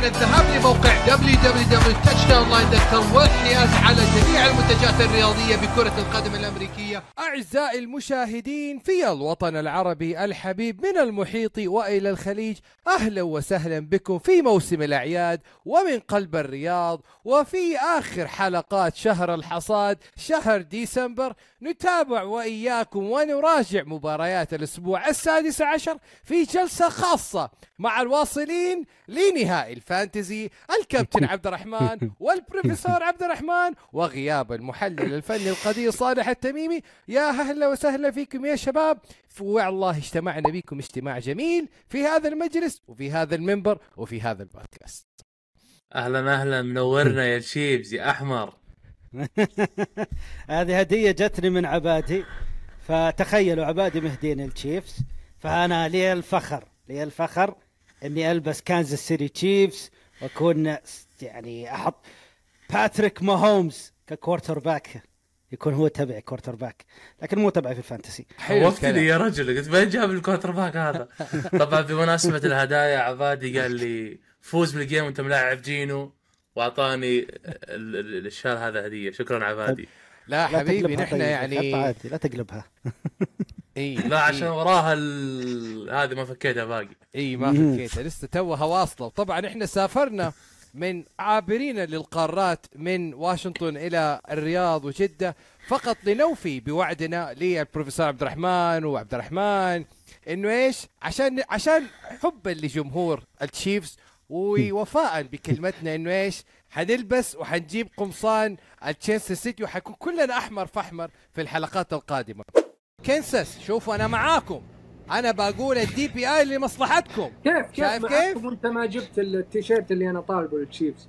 كان الذهاب لموقع www.touchdownline.com والحياز على جميع المنتجات الرياضية بكرة القدم الأمريكية. أعزائي المشاهدين في الوطن العربي الحبيب من المحيط وإلى الخليج أهلا وسهلا بكم في موسم الأعياد ومن قلب الرياض وفي آخر حلقات شهر الحصاد شهر ديسمبر نتابع وإياكم ونراجع مباريات الأسبوع السادس عشر في جلسة خاصة مع الواصلين لنهائي الفانتزي الكابتن عبد الرحمن والبروفيسور عبد الرحمن وغياب المحلل الفني القدير صالح التميمي. يا أهلا وسهلا فيكم يا شباب. والله اجتمعنا بكم اجتماع جميل في هذا المجلس وفي هذا المنبر وفي هذا البودكاست. أهلا أهلا منورنا يا شيبز يا أحمر. هذه هدية جتني من عبادي. فتخيلوا عبادي مهدين التشيفز فأنا لي الفخر لي الفخر إني ألبس كانزاس سيتي تشيفز وأكون يعني أحط باتريك ماهومز ك quarterback يكون هو تبعي quarterback لكن مو تبعي في ال fantasy. خوفتني يا رجل قلت وين جاب ال quarterback هذا؟ طبعا بمناسبة الهدايا عبادي قال لي فوز بال game وأنت ملاعب جينو وأعطاني ال- ال- الشال هذا هدية. شكرا عبادي. لا حبيبي نحن طيب، يعني عادي لا تقلبها. إي لا عشان وراها ال... هذه ما فكيتها باقي. إي ما فكيتها. لسه توها واصلة. وطبعا إحنا سافرنا من عابرين للقارات من واشنطن إلى الرياض وجدة فقط لنوفي بوعدنا للبروفيسور عبد الرحمن وعبد الرحمن إنه إيش؟ عشان عشان حبا لجمهور التشيفز ووفاء بكلمتنا إنه إيش؟ حنلبس وحنجيب قمصان التشيلسي سيتي وحيكون كلنا أحمر فأحمر في الحلقات القادمة. كنسس شوفوا أنا معاكم. أنا بقول الدي بي اي لمصلحتكم. كيف كيف شايف كيف؟ وانت ما جبت التيشيرت اللي أنا طالبه للتشيفز.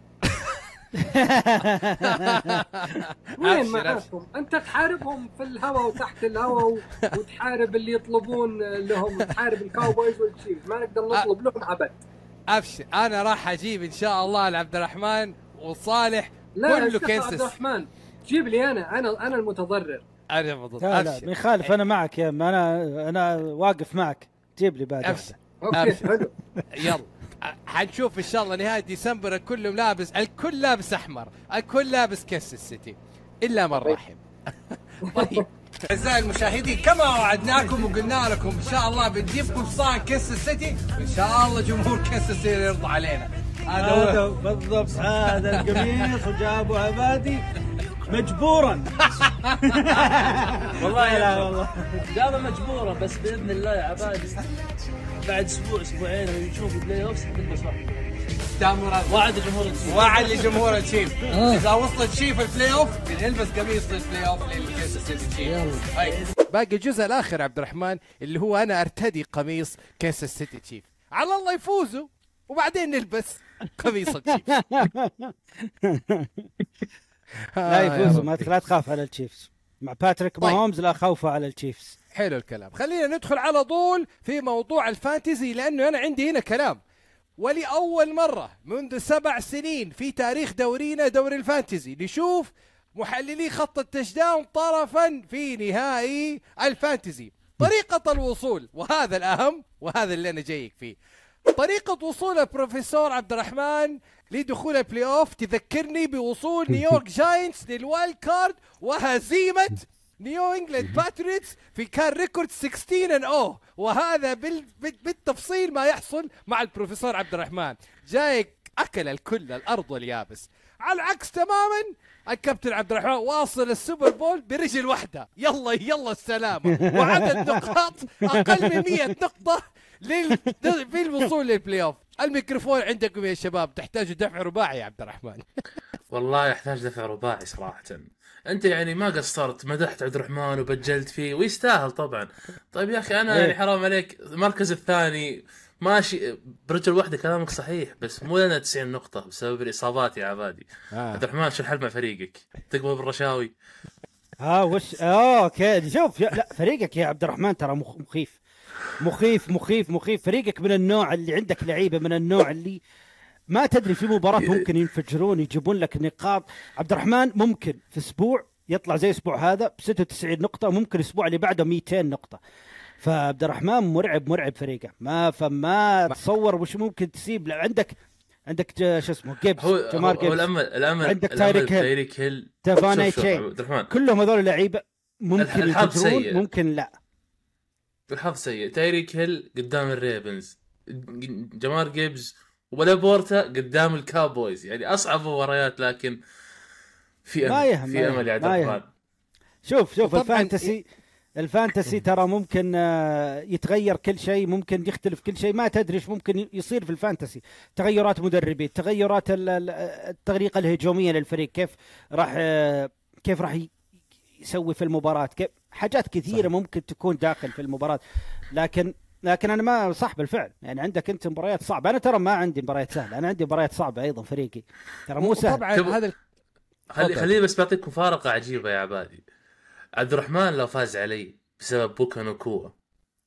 وين معاكم؟ أنت تحاربهم في الهواء وتحت الهواء وتحارب اللي يطلبون لهم وتحارب الكاوبويز والتشيفز ما نقدر نطلب لهم ابد ابشر أنا راح أجيب إن شاء الله لعبد الرحمن وصالح لا كله الشيخ عبد Kansas الرحمن جيب لي أنا. أنا أنا المتضرر. أنا بضل لا لا ما يخالف أنا معك يا أنا أنا واقف معك. جيب لي بعد ابشر okay أبشر. حلو. يلا. حنشوف إن شاء الله نهاية ديسمبر الكل لابس الكل لابس أحمر الكل لابس Kansas City. إلا من رحم. طيب. أعزائي المشاهدين كما وعدناكم وقلنا لكم إن شاء الله بنجيب قمصان Kansas City وان شاء الله جمهور Kansas City يرضى علينا. هذا هو. بالضبط هذا القميص وجابوا عبادي. مجبورا. والله لا والله. جابه مجبوره بس بإذن الله يا عبادي بعد أسبوع أسبوعين نشوف ال playoffs حتلبس واحد وعد جمهور ال team. وعد لجمهور التشيف إذا وصل ال Chiefs ال playoff بنلبس قميص لل playoff لل Kansas City Chiefs طيب. باقي الجزء الآخر عبد الرحمن اللي هو أنا أرتدي قميص Kansas City Chiefs. على الله يفوزوا وبعدين نلبس قميص التشيف. لا آه، يفوز. يا ما. لا تخاف على ال Chiefs. مع باتريك طيب. Mahomes لا خوف على ال Chiefs. حلو الكلام. خلينا ندخل على طول في موضوع ال fantasy لأنه أنا عندي هنا كلام. ولأول مرة منذ سبع سنين في تاريخ دورينا دوري ال fantasy نشوف محللي خط ال touchdown طرفا في نهائي ال fantasy. طريقة الوصول وهذا الأهم وهذا اللي أنا جايك فيه. طريقة وصول البروفيسور عبد الرحمن لدخول ال playoff تذكرني بوصول New York Giants لل wild card وهزيمة New England Patriots في كان record 16 and O وهذا بال... بال... بالتفصيل ما يحصل مع البروفيسور عبد الرحمن. جايك أكل الكل الأرض واليابس. على العكس تماما الكابتن عبد الرحمن واصل ال Super Bowl برجل واحدة. يلا يلا السلامة. وعدد نقاط أقل من 100 نقطة لل... في الوصول لل playoff الميكروفون عندكم يا شباب تحتاجوا دفع رباعي يا عبد الرحمن. والله يحتاج دفع رباعي صراحة. أنت يعني ما قصرت مدحت عبد الرحمن وبجلت فيه ويستاهل طبعا. طيب يا أخي أنا يعني حرام عليك المركز الثاني ماشي برجل واحدة كلامك صحيح بس مو لنا 90 نقطة بسبب الإصابات يا عبادي. عبد الرحمن شو الحل مع فريقك؟ تقبل بالرشاوي؟ ها وش؟ آه okay شوف لا فريقك يا عبد الرحمن ترى مخ- مخيف. مخيف مخيف مخيف. فريقك من النوع اللي عندك لعيبة من النوع اللي ما تدري في مباراة ممكن ينفجرون يجيبون لك نقاط. عبد الرحمن ممكن في أسبوع يطلع زي الأسبوع هذا ب 96 نقطة ممكن الأسبوع اللي بعده 200 نقطة. فعبد الرحمن مرعب مرعب فريقه. ما فما تصور وش ممكن تسيب. لو عندك عندك شو اسمه Gibbs هو Jahmyr هو Gibbs الامل الامل عندك Tyreek Hill. Tyreek Hill. عبد الرحمن. كلهم هذول لعيبة ممكن الحظ يفجرون سيء. ممكن لا. الحظ سيء. Tyreek Hill قدام ال Ravens. Jahmyr Gibbs و LaPorta قدام ال Cowboys يعني أصعب مباريات لكن في ما امل يهم، ما في أمل يا عبد. شوف شوف ال fantasy ال fantasy ترى ممكن آه، يتغير كل شيء ممكن يختلف كل شيء. ما تدري إيش ممكن يصير في ال fantasy. تغيرات مدربين تغيرات ال- ال- الطريقة الهجومية للفريق. كيف راح آه، كيف راح يسوي في المباراة؟ كيف حاجات كثيرة صح. ممكن تكون داخل في المباراة. لكن لكن أنا ما صح بالفعل يعني عندك أنت مباريات صعبة. أنا ترى ما عندي مباريات سهلة. أنا عندي مباريات صعبة أيضا فريقي. ترى مو سهل. طبعا هذا خلي. خليني بس بعطيك مفارقة عجيبة يا عبادي. عبد الرحمن لو فاز علي بسبب بوكا نوكوا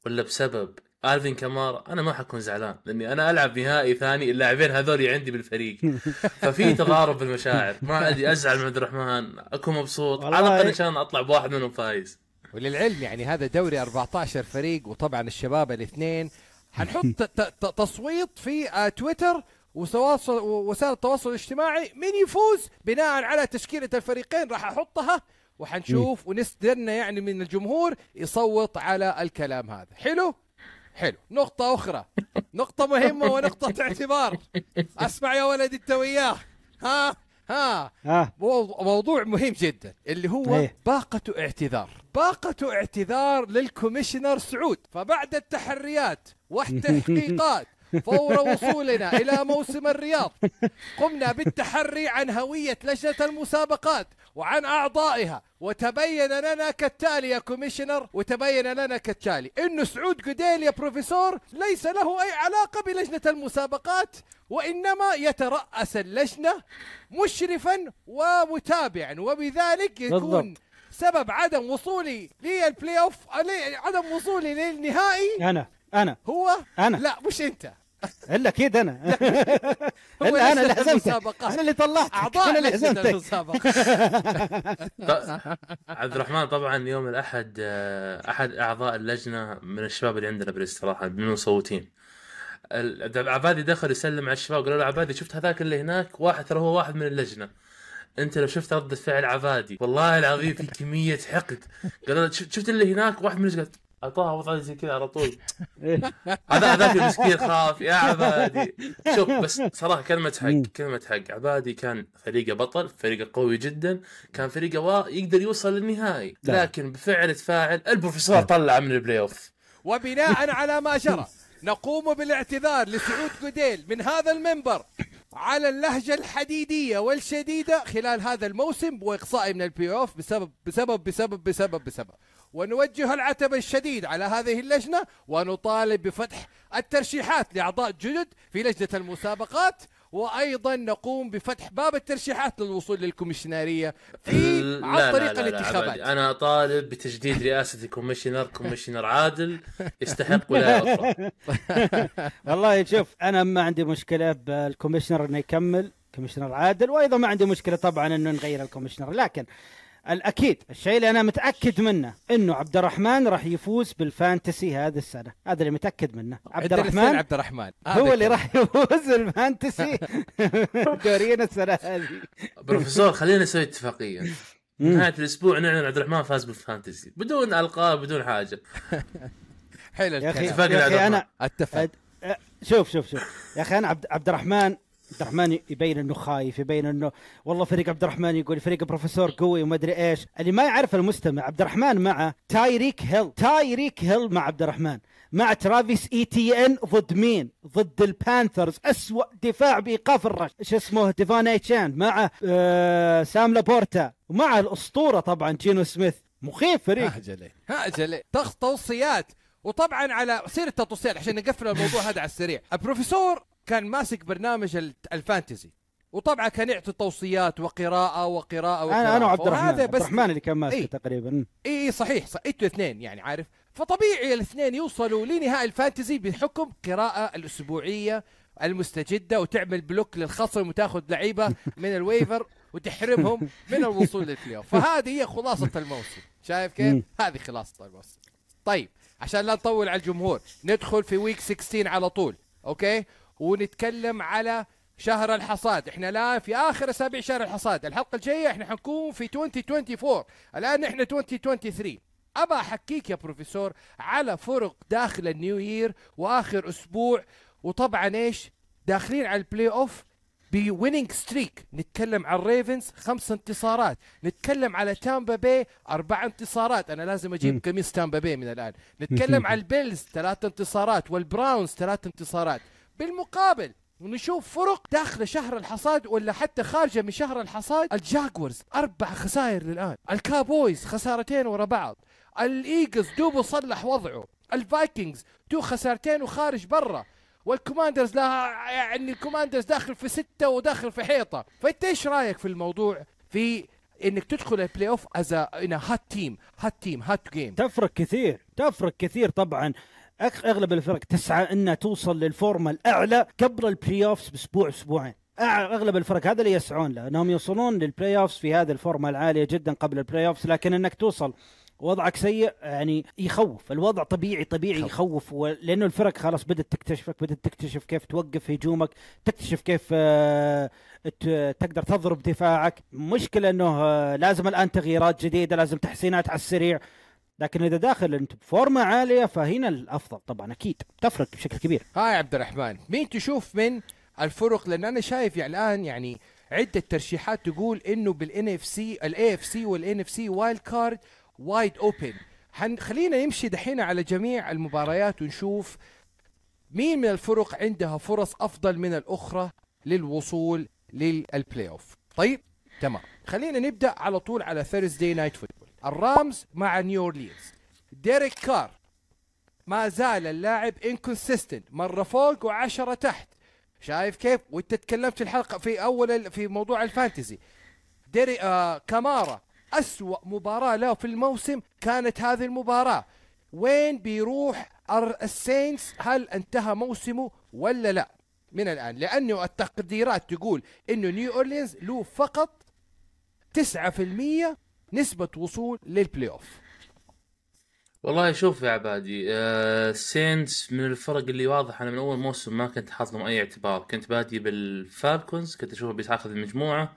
ولا بسبب ألفين كامارا أنا ما حكون زعلان لأني أنا ألعب نهائي ثاني اللاعبين هذول عندي بالفريق. ففي تضارب بالمشاعر. ما عندي أزعل من عبد الرحمن. أكون مبسوط. على الأقل عشان أطلع بواحد منهم فايز. وللعلم يعني هذا دوري 14 فريق وطبعا الشباب الاثنين. حنحط تصويت في آه، تويتر وتواصل وسائل التواصل الاجتماعي. مين يفوز؟ بناء على تشكيلة الفريقين راح أحطها وحنشوف ونستنى يعني من الجمهور يصوت على الكلام هذا. حلو؟ حلو. نقطة أخرى. نقطة مهمة ونقطة اعتبار. أسمع يا ولد أنت وياه. ها ها. ها. مو- موضوع مهم جدا اللي هو إيه. باقة اعتذار. باقة اعتذار لل commissioner سعود فبعد التحريات والتحقيقات فور وصولنا إلى موسم الرياض قمنا بالتحري عن هوية لجنة المسابقات وعن أعضائها وتبين لنا كالتالي يا commissioner وتبين لنا كالتالي إنه سعود قديل يا بروفيسور ليس له أي علاقة بلجنة المسابقات وإنما يترأس اللجنة مشرفا ومتابعا وبذلك يكون بالضبط. سبب عدم وصولي لل playoff لي- عدم وصولي للنهائي؟ أنا أنا. هو؟ أنا. لا مش أنت. إلا أكيد أنا. إلا أنا اللي حزمتك. أنا اللي طلعتك. أعضاء أنا اللي حزمتك عبد الرحمن طبعا يوم الأحد آه، أحد أعضاء اللجنة من الشباب اللي عندنا بالاستراحه من المصوتين. ال- عبادي دخل يسلم على الشباب قالوا له عبادي شفت هذاك اللي هناك؟ واحد ترى هو واحد من اللجنة. انت لو شفت رده فعل عبادي والله العظيم في كمية حقد. قالوا له شفت اللي هناك؟ واحد من اللجنه أعطاها وضع زي كذا على طول. هذا هذاك المسكين خاف يا عبادي. شوف بس صراحة كلمة حق كلمة حق عبادي كان فريقة بطل فريقة قوي جدا كان فريقة وا... يقدر يوصل للنهائي. لكن بفعل تفاعل البروفيسور طلع من ال playoff وبناء على ما جرى نقوم بالاعتذار لسعود قديل من هذا المنبر. على اللهجة الحديدية والشديدة خلال هذا الموسم وإقصائه من ال playoff بسبب بسبب بسبب بسبب بسبب. ونوجه العتب الشديد على هذه اللجنة ونطالب بفتح الترشيحات لأعضاء جدد في لجنة المسابقات وأيضا نقوم بفتح باب الترشيحات للوصول للكوميشنارية في عن لا- طريق لا- لا- الانتخابات. أنا طالب بتجديد رئاسة ال commissioner commissioner عادل يستحق ولايه أخرى والله شوف أنا ما عندي مشكلة بال commissioner إنه يكمل commissioner عادل وأيضا ما عندي مشكلة طبعا إنه نغير ال commissioner لكن الأكيد الشيء اللي أنا متأكد منه إنه عبد الرحمن راح يفوز بال fantasy هذه السنة. هذا اللي متأكد منه. عبد الرحمن عبد الرحمن. هو اللي. راح يفوز بال fantasy. دورينا السنة هذه. بروفيسور خلينا نسوي اتفاقية. نهاية الأسبوع نعلن عبد الرحمن فاز بال fantasy. بدون ألقاب بدون حاجة. حلو يا أخي. أنا أتفق. شوف شوف شوف. يا أخي أنا عبد, عبد الرحمن عبد الرحمن يبين انه خايف يبين انه والله فريق عبد الرحمن يقول فريق البروفيسور قوي وما أدري إيش. اللي ما يعرف المستمع عبد الرحمن مع تايريك هيل. تايريك هيل مع عبد الرحمن. مع ترافيس ايتيان ضد مين؟ ضد البانثرز. أسوأ دفاع بإيقاف ال rush. إيش اسمه؟ ديفان ايتشان مع آه سام لابورتا. ومع الأسطورة طبعا جينو سميث. مخيف فريق. هاجلي هاجلي توصيات وطبعا على سيرة التوصيات عشان نقفل الموضوع هذا على السريع. البروفيسور كان ماسك برنامج ال- الفانتزي. وطبعا كان يعطي توصيات وقراءة وقراءة وقراءة. أنا أنا وعبد الرحمن عبد الرحمن اللي كان ماسكه إيه. تقريبا. اي صحيح صح إنتوا الاثنين يعني عارف. فطبيعي الاثنين يوصلوا لنهائي ال fantasy بحكم قراءة الأسبوعية المستجدة وتعمل block للخصم وتاخذ لعيبة من ال waiver وتحرمهم من الوصول لل play. فهذه هي خلاصة الموسم. شايف كيف؟ هذه خلاصة الموسم. طيب عشان لا نطول على الجمهور ندخل في week 16 على طول أوكي؟ ونتكلم على شهر الحصاد. إحنا الان في آخر أسابيع شهر الحصاد. الحلقة الجاية إحنا حنكون في 2024 الآن إحنا 2023 ابى أحكيك يا بروفيسور على فرق داخل ال new year وآخر أسبوع. وطبعا إيش؟ داخلين على ال playoff ب winning streak نتكلم عن الريفنز خمس انتصارات. نتكلم على تامبا بي أربع انتصارات. أنا لازم أجيب. قميص تامبا بي من الآن. نتكلم عن البيلز ثلاث انتصارات والبراونز ثلاث انتصارات. بالمقابل ونشوف فرق داخل شهر الحصاد ولا حتى خارجة من شهر الحصاد. الجاقوارز أربع خسائر للآن. الكاوبويز خسارتين ورا بعض. الإيجلز دوبه صلح وضعه. الفايكنجز two خسارتين وخارج برا. والكوماندرز لا يعني الكوماندرز داخل في ستة وداخل في حيطة. فأنت إيش رأيك في الموضوع؟ في إنك تدخل ال playoff as hot team hot team hot game تفرق كثير. تفرق كثير طبعا. أغلب الفرق تسعى إنها توصل لل form ة الأعلى قبل ال playoffs بأسبوع أسبوعين. أغلب الفرق هذا اللي يسعون له. أنهم يوصلون لل playoffs في هذه ال form ة العالية جدا قبل ال playoffs لكن إنك توصل وضعك سيء يعني يخوف. الوضع طبيعي طبيعي يخوف. لأنه الفرق خلاص بدأت تكتشفك بدأت تكتشف كيف توقف هجومك تكتشف كيف آه، تقدر تضرب دفاعك. مشكلة إنه آه، لازم الآن تغييرات جديدة لازم تحسينات على السريع. لكن إذا داخل أنت ب form ة عالية فهنا الأفضل. طبعا أكيد تفرق بشكل كبير. هاي عبد الرحمن مين تشوف من الفرق؟ لأن أنا شايف يعني الآن يعني عدة ترشيحات تقول إنه بال NFC ال AFC وال NFC wild card wide open. خلينا نمشي دحين على جميع المباريات ونشوف مين من الفرق عندها فرص أفضل من الأخرى للوصول لل playoff طيب تمام. خلينا نبدأ على طول على Thursday night football الرامز مع نيو اورلينز ديريك كار ما زال اللاعب inconsistent مرة فوق وعشرة تحت. شايف كيف؟ وانت تكلمت في الحلقة في أول في موضوع ال fantasy. ديريك آه كامارا أسوأ مباراة له في الموسم كانت هذه المباراة. وين بيروح السينتس هل انتهى موسمه ولا لا؟ من الآن. لأنه التقديرات تقول أنه نيو أورلينز له فقط 9% نسبة وصول لل playoff والله شوف يا عبادي آه سينتس من الفرق اللي واضح أنا من أول موسم ما كنت حاط لهم أي اعتبار. كنت بادي بالفالكونز كنت أشوفه بيتاخذ المجموعة.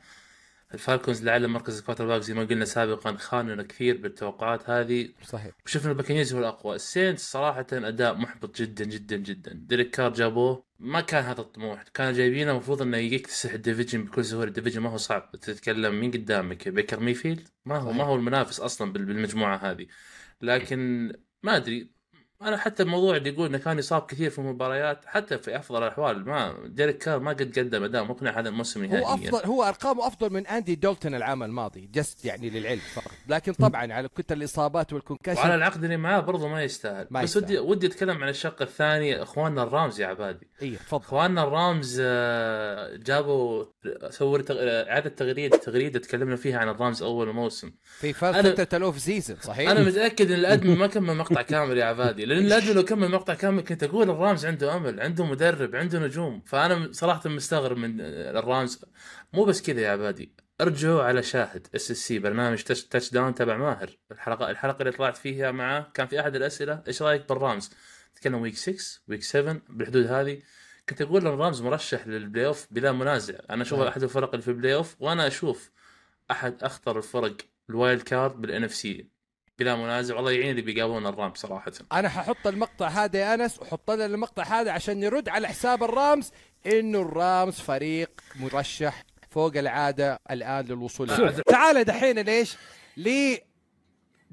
الفالكونز لعل مركز ال quarterback زي ما قلنا سابقا خاننا كثير بالتوقعات هذه. صحيح. وشفنا البكانيرز هو الأقوى. السينتس صراحة أداء محبط جدا جدا جدا. ديريك كار جابوه. ما كان هذا الطموح. كانوا جايبينه المفروض إنه يكتسح ال division بكل سهولة. ال division ما هو صعب. تتكلم مين قدامك. بيكر ميفيلد؟ ما هو ما هو المنافس أصلا بال- بالمجموعة هذه. لكن ما أدري. أنا حتى الموضوع اللي يقول إنه كان يصاب كثير في المباريات حتى في أفضل الأحوال ما ديريك كار ما قد قدم اداء مقنع هذا الموسم نهائيا. هو افضل هو أرقامه أفضل من أندي دولتون العام الماضي just يعني للعلم فقط. لكن طبعا على كتر الإصابات وعلى وال concussion العقد اللي معاه برضه ما يستاهل. ما بس يستاهل. ودي ودي أتكلم عن الشق الثاني إخواننا الرامز يا عبادي. اي تفضل. إخواننا الرامز آه، جابوا سووا آه، إعادة تغريده تغريدة تكلمنا فيها عن الرامز أول موسم في أنا- فتره ال off season صحيح؟ أنا متأكد إن ال admin ما كمل مقطع كامل يا عبادي. لأن ال admin لو كمل مقطع كامل كنت أقول الرامز عنده أمل عنده مدرب عنده نجوم. فأنا صراحة مستغرب من آه، الرامز. مو بس كذا يا عبادي. ارجعوا على شاهد SSC برنامج تاتش داون تبع ماهر. الحلقة الحلقة اللي طلعت فيها معاه كان في أحد الأسئلة إيش رأيك بالرامز؟ تكلم week 6 week 7 بالحدود هذه. كنت أقول إن الرامز مرشح لل playoff بلا منازع. أنا أشوف نعم. أحد الفرق اللي في ال playoff وأنا أشوف أحد أخطر الفرق ال wild card بال NFC بلا منازع والله يعين اللي بيقابلون الرامز صراحة أنا ححط المقطع هذا يا أنس وحط لنا المقطع هذا عشان نرد على حساب الرامز إنه الرامز فريق مرشح فوق العادة الآن للوصول. لل play. تعال دحين ليش؟ ل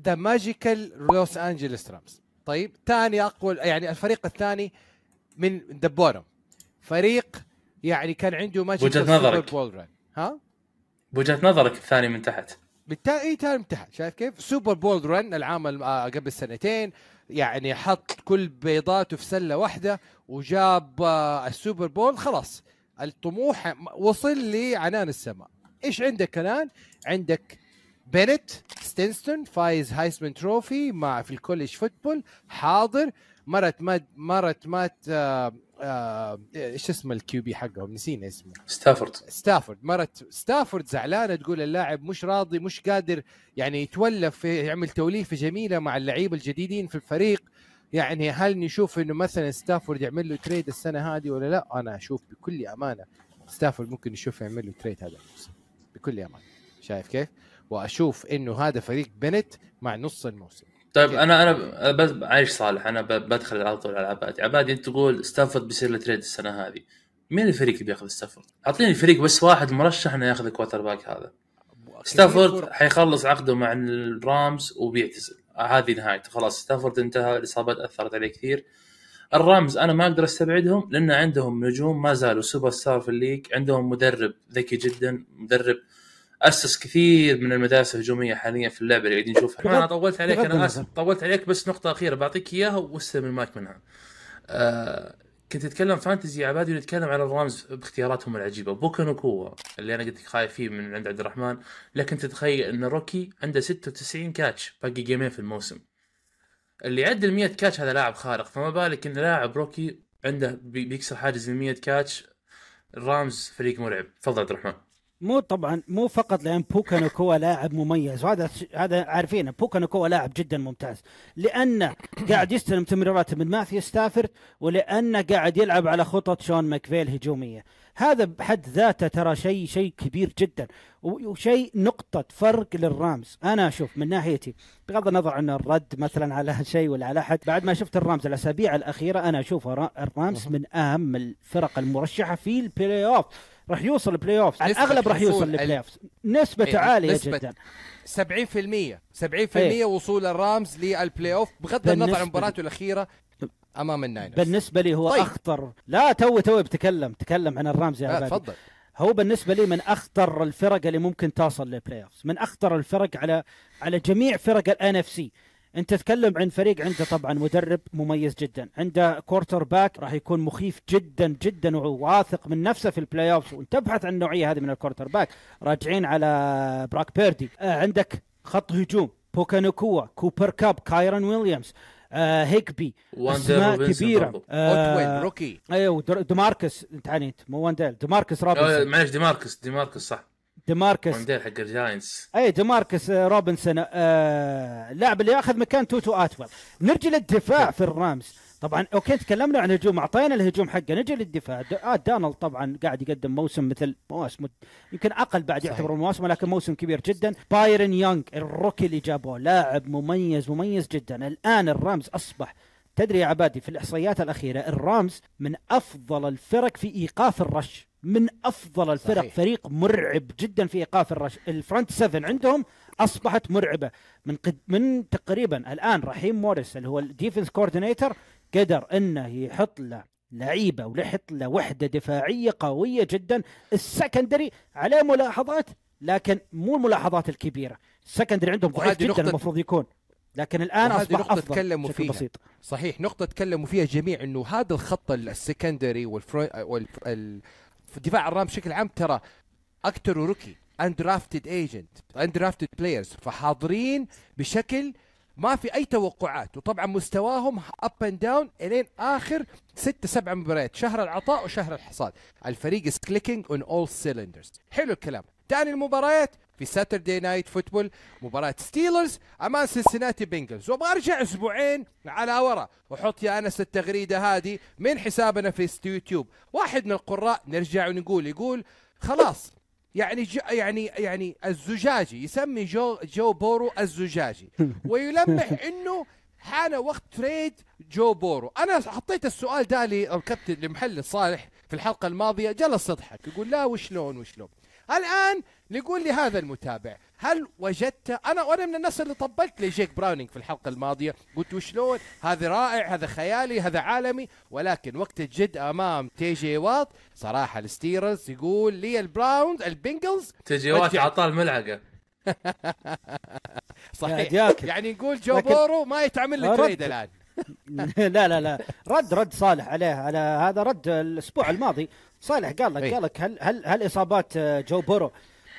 the magical Los Angeles Rams طيب ثاني أقوى يعني الفريق الثاني من the bottom فريق يعني كان عنده magical وجهة نظرك. ها؟ بوجهه نظرك الثاني من تحت بالتالي اي تاني امتحان شايف كيف؟ Super Bowl run العام آه، قبل سنتين. يعني حط كل بيضاته في سلة واحدة وجاب آه، ال Super Bowl. خلاص. الطموح وصل لعنان السماء. إيش عندك كمان؟ عندك بينت ستينستون فايز Heisman Trophy مع في ال college football. حاضر. مرت مات مرت مات آه إيش اسم ال QB حقهم؟ نسينا اسمه. ستافورد. ستافورد. مرت ستافورد زعلانة تقول اللاعب مش راضي مش قادر يعني يتولف في- يعمل توليفة جميلة مع اللعيبة الجديدين في الفريق. يعني هل نشوف إنه مثلا ستافورد يعمل له trade السنة هذه ولا لا؟ أنا أشوف بكل أمانة ستافورد ممكن نشوف يعمل له trade هذا الموسم. بكل أمانة شايف كيف؟ وأشوف إنه هذا فريق بنت مع نص الموسم. طيب؟ أنا أنا بس عايش صالح. أنا بدخل على طول على عبادي عبادي أنت تقول ستافورد بيصير له trade السنة هذه. مين الفريق اللي بياخذ ستافورد؟ أعطيني فريق بس واحد مرشح إنه ياخذ ال quarterback هذا. ستافورد حيخلص عقده مع الرامز وبيعتزل. هذه نهايته. خلاص ستافورد انتهى. الإصابات أثرت عليه كثير. الرامز أنا ما أقدر أستبعدهم لأن عندهم نجوم ما زالوا سوبر ستار في ال league. عندهم مدرب ذكي جدا مدرب أسس كثير من المدارس الهجومية حاليا في اللعبة اللي قاعدين نشوفها. أنا طولت عليك أنا. آسف. طولت عليك بس نقطة أخيرة. بعطيك إياها واستلم المايك منها. آه كنت اتكلم fantasy عبادي ونتكلم على الرامز باختياراتهم العجيبة. بوكا نوكوا اللي أنا قلت لك خايف فيه من عند عبد الرحمن. لكن تتخيل إن rookie عنده 96 catch باقي game ين في الموسم. اللي يعدل 100 catch هذا لاعب خارق. فما بالك إن لاعب rookie عنده بي- بيكسر حاجز ال 100 catch. الرامز فريق مرعب. تفضل عبد الرحمن. مو طبعا مو فقط لأن بوكا نوكوا لاعب مميز. وهذا هذا عارفينه بوكا نوكوا لاعب جدا ممتاز. لأنه قاعد يستلم تمريرات من ماثيو ستافورد ولأنه قاعد يلعب على خطط شون ماكفيل هجومية. هذا بحد ذاته ترى شيء شيء كبير جدا وشيء نقطة فرق للرامز. أنا أشوف من ناحيتي بغض النظر عن الرد مثلا على شيء ولا على أحد بعد ما شفت الرامز الأسابيع الأخيرة أنا أشوف الرا- الرامز من أهم الفرق المرشحة في ال playoff راح يوصل ال playoff على نسبة الأغلب راح يوصل ال- ال playoff نسبة إيه، عالية نسبة- جدا. 70% 70% إيه. وصول الرامز لل playoff بغض النظر عن مباراته الأخيرة أمام الناينرز. بالنسبة لي هو طيب. أخطر. لا تو تو بتكلم تكلم عن الرامز يا عبادي. تفضل. هو بالنسبة لي من أخطر الفرق اللي ممكن توصل لل playoff من أخطر الفرق على على جميع فرق ال NFC انت تتكلم عن فريق عنده طبعا مدرب مميز جدا عنده quarterback راح يكون مخيف جدا جدا وواثق من نفسه في ال playoff وانت تبحث عن النوعية هذه من ال quarterback راجعين على بروك بيردي. آه عندك خط هجوم بوكانوكوا كوبر كاب كايرون ويليامز آه هيكبي أسماء كبيرة. آه rookie. أيوه ديماركس انت عنيت مو وانديل ديماركس آه، روبنسون معلش ديماركس ديماركس صح. ديماركس. وانديل حق الجاينتس أي ديماركس آه، روبنسون آه اللاعب اللي ياخذ مكان توتو اتول نرجع للدفاع في الرامز. طبعا أوكي تكلمنا عن الهجوم أعطينا الهجوم حقه. نجي للدفاع. آه دانالد طبعا قاعد يقدم موسم مثل مواسم يمكن أقل بعد. يعتبر مواسم لكن موسم كبير جدا. بايرن يونغ ال rookie اللي جابوه لاعب مميز مميز جدا. الآن الرامز أصبح تدري يا عبادي في الإحصائيات الأخيرة الرامز من أفضل الفرق في إيقاف ال rush. من أفضل الفرق. صحيح. فريق مرعب جدا في إيقاف ال rush ال front 7 عندهم أصبحت مرعبة. من قد من تقريبا الآن رحيم موريس اللي هو ال defense coordinator قدر إنه يحط له لعيبة ويحط له وحدة دفاعية قوية جدا. ال secondary عليه ملاحظات لكن مو الملاحظات الكبيرة. ال secondary عندهم ضعيف جدا نقطة- المفروض يكون. لكن الآن أصبح نقطة أفضل تكلموا بشكل فيها. بسيط. صحيح نقطة تكلموا فيها الجميع إنه هذا الخط ال secondary والفرو وال ال- في دفاع الرام بشكل عام ترى أكتر rookie undrafted agent undrafted players فحاضرين بشكل ما في أي توقعات. وطبعا مستواهم up and down إلين آخر ست سبع مباريات شهر العطاء وشهر الحصاد. الفريق is clicking on all cylinders حلو الكلام. ثاني المباريات في Saturday night football مباراة ستيلرز أمام سنسناتي بنجلز وأبغى أرجع أسبوعين على ورا وحط يا انس التغريدة هذه من حسابنا في يوتيوب واحد من القراء نرجع ونقول يقول خلاص يعني يعني يعني الزجاجي يسمي جو جو بورو الزجاجي. ويلمح إنه حان وقت trade جو بورو. أنا حطيت السؤال ده للكابتن لمحل صالح في الحلقة الماضية جلس يضحك يقول لا وشلون وشلون؟ الآن نقول لهذا المتابع هل وجدت أنا وأنا من الناس اللي طبلت لجيك براونينج في الحلقة الماضية قلت وشلون هذا رائع هذا خيالي هذا عالمي ولكن وقت الجد أمام تي جي واط صراحة الستيرز يقول لي البراونز البنجلز تجي وقت رجع. عطاه الملعقه صحيح. يعني نقول جو بورو ما يتعمل له رد. trade الآن لا لا لا رد رد صالح عليه على هذا رد الأسبوع الماضي صالح قال لك إيه. قال لك هل هل هل إصابات جو بورو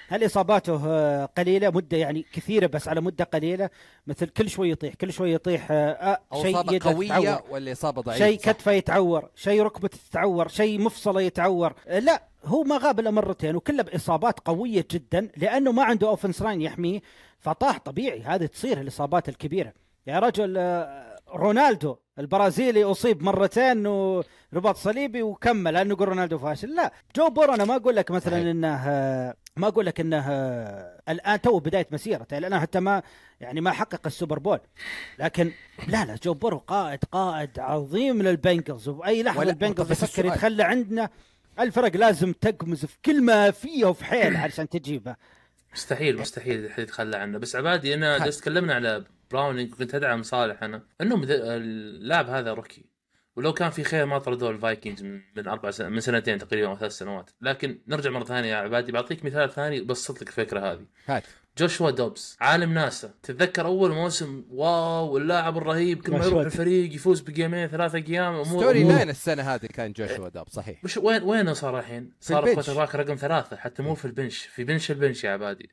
هل إصاباته آه، قليلة؟ مدة يعني كثيرة بس على مدة قليلة. مثل كل شوي يطيح كل شوي يطيح آه، آه، شيء إصابة يده قوية تتعور. ولا إصابة ضعيفة؟ شيء. كتفه يتعور شيء ركبته تتعور شيء مفصله يتعور. آه، لا هو ما غاب إلا مرتين وكلها بإصابات قوية جدا لأنه ما عنده offense line يحميه فطاح طبيعي. هذه تصير الإصابات الكبيرة. يا رجل رونالدو البرازيلي أصيب مرتين ورباط صليبي وكمل لأنه يقول رونالدو فاشل؟ لا. جو بورو أنا ما أقول لك مثلا صحيح. إنه ما أقول لك إنه الآن تو بداية مسيرته الان حتى ما يعني ما حقق ال Super Bowl. لكن لا لا جو بورو قائد قائد عظيم لل Bengals. وباي لحظة ال Bengals يفكر يتخلى عنه الفرق لازم تقمز في كل ما فيه وفي حيل عشان تجيبه. مستحيل مستحيل احد يتخلى عنه. بس عبادي أنا. جالس تكلمنا على براونينج كنت أدعم صالح أنا. إنه اللاعب هذا rookie. ولو كان في خير ما طردوه ال Vikings من أربع سنة من سنتين تقريبا أو ثلاث سنوات. لكن نرجع مرة ثانية يا عبادي بعطيك مثال ثاني بسط لك الفكرة هذه. هات. جوشوا دوبس عالم ناسا. تتذكر أول موسم؟ واو اللاعب الرهيب كل ما يروح دوبس. الفريق يفوز بجيمين ثلاثة أيام امور story. لين السنة هذه كان جوشوا دوبس صحيح. وش وين وينه صار الحين؟ صار. quarterback رقم ثلاثة حتى مو في ال bench. في bench ال bench يا عبادي.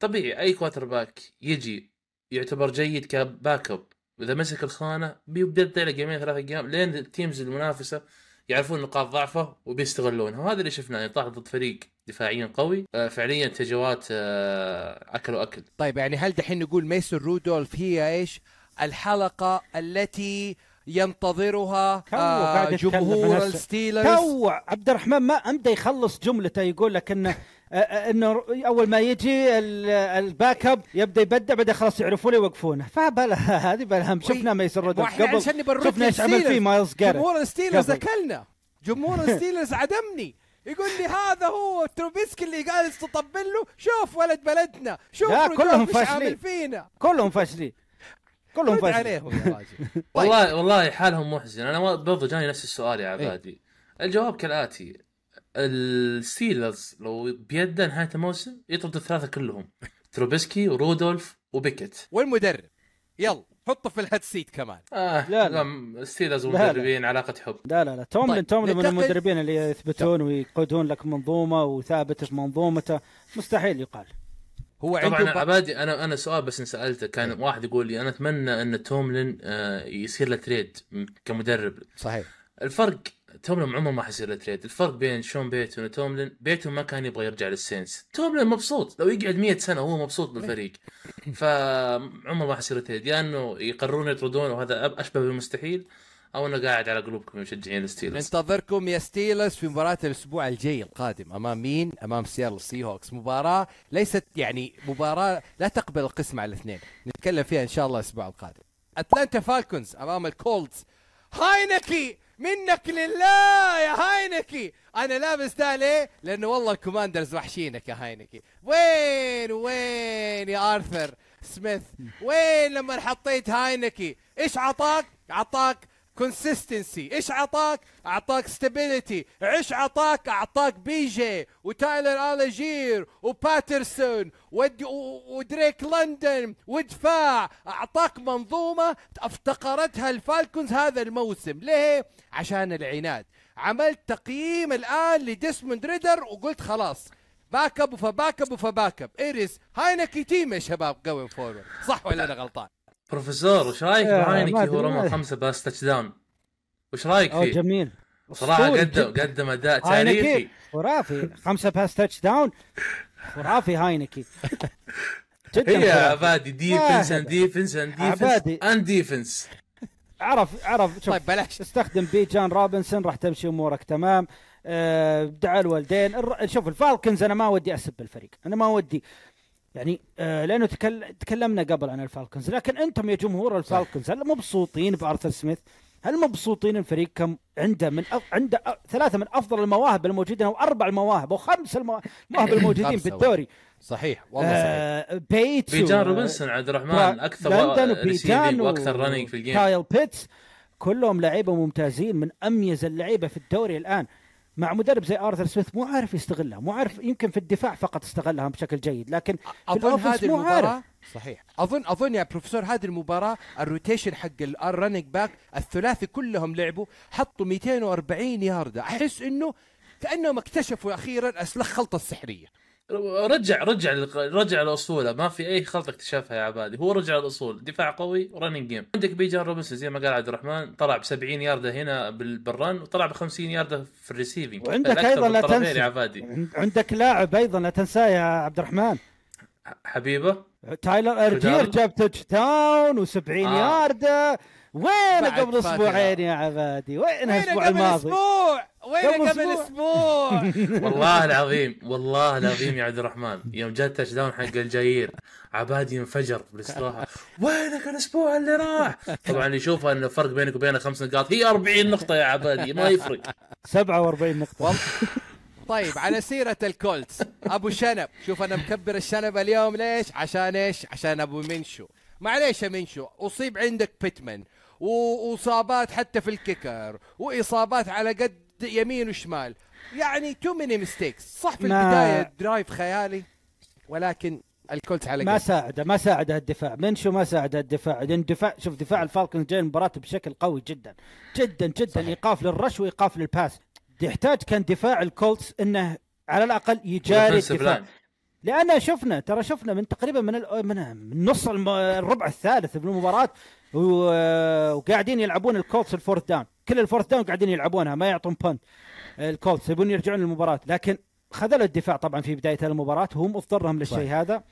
طبيعي أي quarterback يجي يعتبر جيد ك backup واذا مسك الخانة بيبدأ له جيمين ثلاثة أيام لين ال teams المنافسة يعرفون نقاط ضعفه وبيستغلونها. وهذا اللي شفناه يطاح ضد فريق دفاعيا قوي. آه، فعليا تجوات آه، اكلوا اكل طيب يعني هل دحين نقول ميسون رودولف هي إيش؟ الحلقة التي ينتظرها آه جمهور. ال Steelers. تو عبد الرحمن ما امده يخلص جملته يقول لك إنه إنه أول ما يجي ال- ال backup يبدأ يبدع بعدين خلاص يعرفونه يوقفونه فبلا هذه بلا هم. شفنا ميسون رودولف وإحنا قبل. شفنا إيش عمل فيه مايلز جاريت جمهور ال Steelers. أكلنا. جمهور ال Steelers عدمني. يقول لي هذا هو تروبيسكي اللي قال تطبل له. شوف ولد بلدنا. شوف لا، كلهم فاشلين. فينا. كلهم فاشلين. كلهم رد فاشلين. عليهم يا راجل. والله والله حالهم محزن. أنا برضو جاني نفس السؤال يا عبادي. الجواب كالآتي. ال Steelers لو بيده نهاية الموسم يطرد الثلاثة كلهم. تروبسكي ورودولف وبيكت والمدرب يلا حطه في ال headset كمان. آه لا، لا, لا. ال Steelers لا، لا. ومدربين علاقة حب. لا لا لا. توملين طيب، توملين من المدربين اللي يثبتون ويقودون لك منظومة وثابت في منظومته. مستحيل يقال. هو عنده طبعا ب... عبادي أنا أنا سؤال بس سألته. كان واحد يقول لي أنا أتمنى إن توملين آه، يصير له trade كمدرب. صحيح. الفرق توملين عمره ما حيصير له trade الفرق بين شون بيتون وتوملين بيتون ما كان يبغى يرجع لل Saints توملين مبسوط. لو يقعد 100 سنة وهو مبسوط بالفريق. فعمره ما حيصير له trade يا إنه يقررون يطردونه وهذا أشبه بالمستحيل أو إنه قاعد على قلوبكم يا مشجعين ال Steelers ننتظركم يا Steelers في مباراة الأسبوع الجاي القادم أمام مين؟ أمام Seattle Seahawks مباراة ليست يعني مباراة لا تقبل القسم على الاثنين. نتكلم فيها إن شاء الله الأسبوع القادم. أتلانتا Falcons أمام ال Colts. هاينكي! منك لله يا هاينكي. أنا لابس ده ليه؟ لأنه والله ال Commanders وحشينك يا هاينكي. وين وين يا آرثر سميث؟ وين لما حطيت هاينكي؟ إيش عطاك؟ عطاك consistency إيش عطاك؟ اعطاك stability إيش عطاك؟ اعطاك بيجان وتايلر الجير وباترسون ود... ودريك لندن ودفاع. أعطاك منظومة افتقرتها ال Falcons هذا الموسم. ليه؟ عشان العناد. عملت تقييم الآن لديسموند ريدر وقلت خلاص backup وف backup وف backup. it is هاينكي team يا شباب going forward صح ولا أنا غلطان؟ بروفيسور وش رايك بهاينكي هو رمى. خمسة pass touchdown. وش رايك أوه فيه؟ جميل. صراحة قدم. قدم أداء تاريخي. خرافي. خمسة pass touchdown. خرافي هاينكي جدا هي. عبادي defense. and defense and defense. and defense عرف عرف شوف طيب بلاش. استخدم بيجان روبنسون راح تمشي أمورك تمام. آه، دعا الوالدين. الر- شوف ال Falcons أنا ما ودي أسب الفريق. أنا ما ودي. يعني آه لأنه تكل... تكلمنا قبل عن ال Falcons لكن أنتم يا جمهور ال Falcons هل مبسوطين بأرثر سميث؟ هل مبسوطين الفريق كم عنده من أف... عنده أ... ثلاثة من أفضل المواهب الموجودين أو أربع المواهب أو خمس الموا- المواهب الموجودين بالدوري؟ صحيح والله صحيح. آه بيتس بيجان و- روبنسون عبد الرحمن أكثر لندن receiving وبيجان وأكثر running في ال game كايل بيتس كلهم لعيبة ممتازين من أميز اللعيبة في الدوري الآن. مع مدرب زي آرثر سميث مو عارف يستغلها مو عارف يمكن في الدفاع فقط استغلها بشكل جيد لكن في أظن هذه مو عارف. المباراه صحيح. اظن أظن يا بروفيسور هذه المباراة ال rotation حق ال running back الثلاثي كلهم لعبوا حطوا 240 ياردة. أحس إنه كأنهم اكتشفوا أخيرا أسلخ خلطة السحريه رجع رجع رجع لاصوله ما في أي خلطه اكتشفها يا عبادي. هو رجع الأصول. دفاع قوي و running game عندك بيجان روبنسون زي ما قال عبد الرحمن طلع ب 70 ياردة هنا بال- بال run وطلع ب 50 ياردة في ال receiving وعندك أيضا لا تنسى. يا عبادي. عند- عندك لاعب أيضا لا تنساه يا عبد الرحمن. حبيبه؟ تايلر الجير. جاب touchdown و70 آه. ياردة. وين قبل. أسبوعين يا عبادي؟ وين الأسبوع قبل الماضي؟ أسبوع؟ وين قبل أسبوع. والله العظيم والله العظيم يا عبد الرحمن يوم جاء touchdown حق الجير عبادي انفجر بالاستراحه وينك الأسبوع اللي راح؟ طبعا يشوف إن الفرق بينك وبينه خمس نقاط. هي 40 نقطة يا عبادي ما يفرق. 47 نقطة. والله. طيب على سيرة الكولتس أبو شنب. شوف أنا مكبر الشنب اليوم ليش؟ عشان إيش؟ عشان أبو منشو. معليش يا منشو أصيب عندك بيتمان. و- وإصابات حتى في ال kicker وإصابات على قد يمين وشمال. يعني too many mistakes صح في ما- البداية drive خيالي ولكن الكولتس على ما ساعده ما ساعده الدفاع منشو ما ساعده الدفاع لأن دفاع شوف دفاع الفالكنز جاي المباراة بشكل قوي جدا. جدا جدا. صحيح. ايقاف لل rush وايقاف لل pass. يحتاج كان دفاع الكولتس إنه على الأقل يجاري الدفاع. لأن شفنا ترى شفنا من تقريبا من من, نص الربع الثالث من المباراة وقاعدين يلعبون الكولتس ال fourth down. كل ال fourth down قاعدين يلعبونها ما يعطون punt الكولتس يبون يرجعون للمباراة. لكن خذلوا الدفاع طبعا في بداية المباراة وهو مضطرهم للشيء. هذا.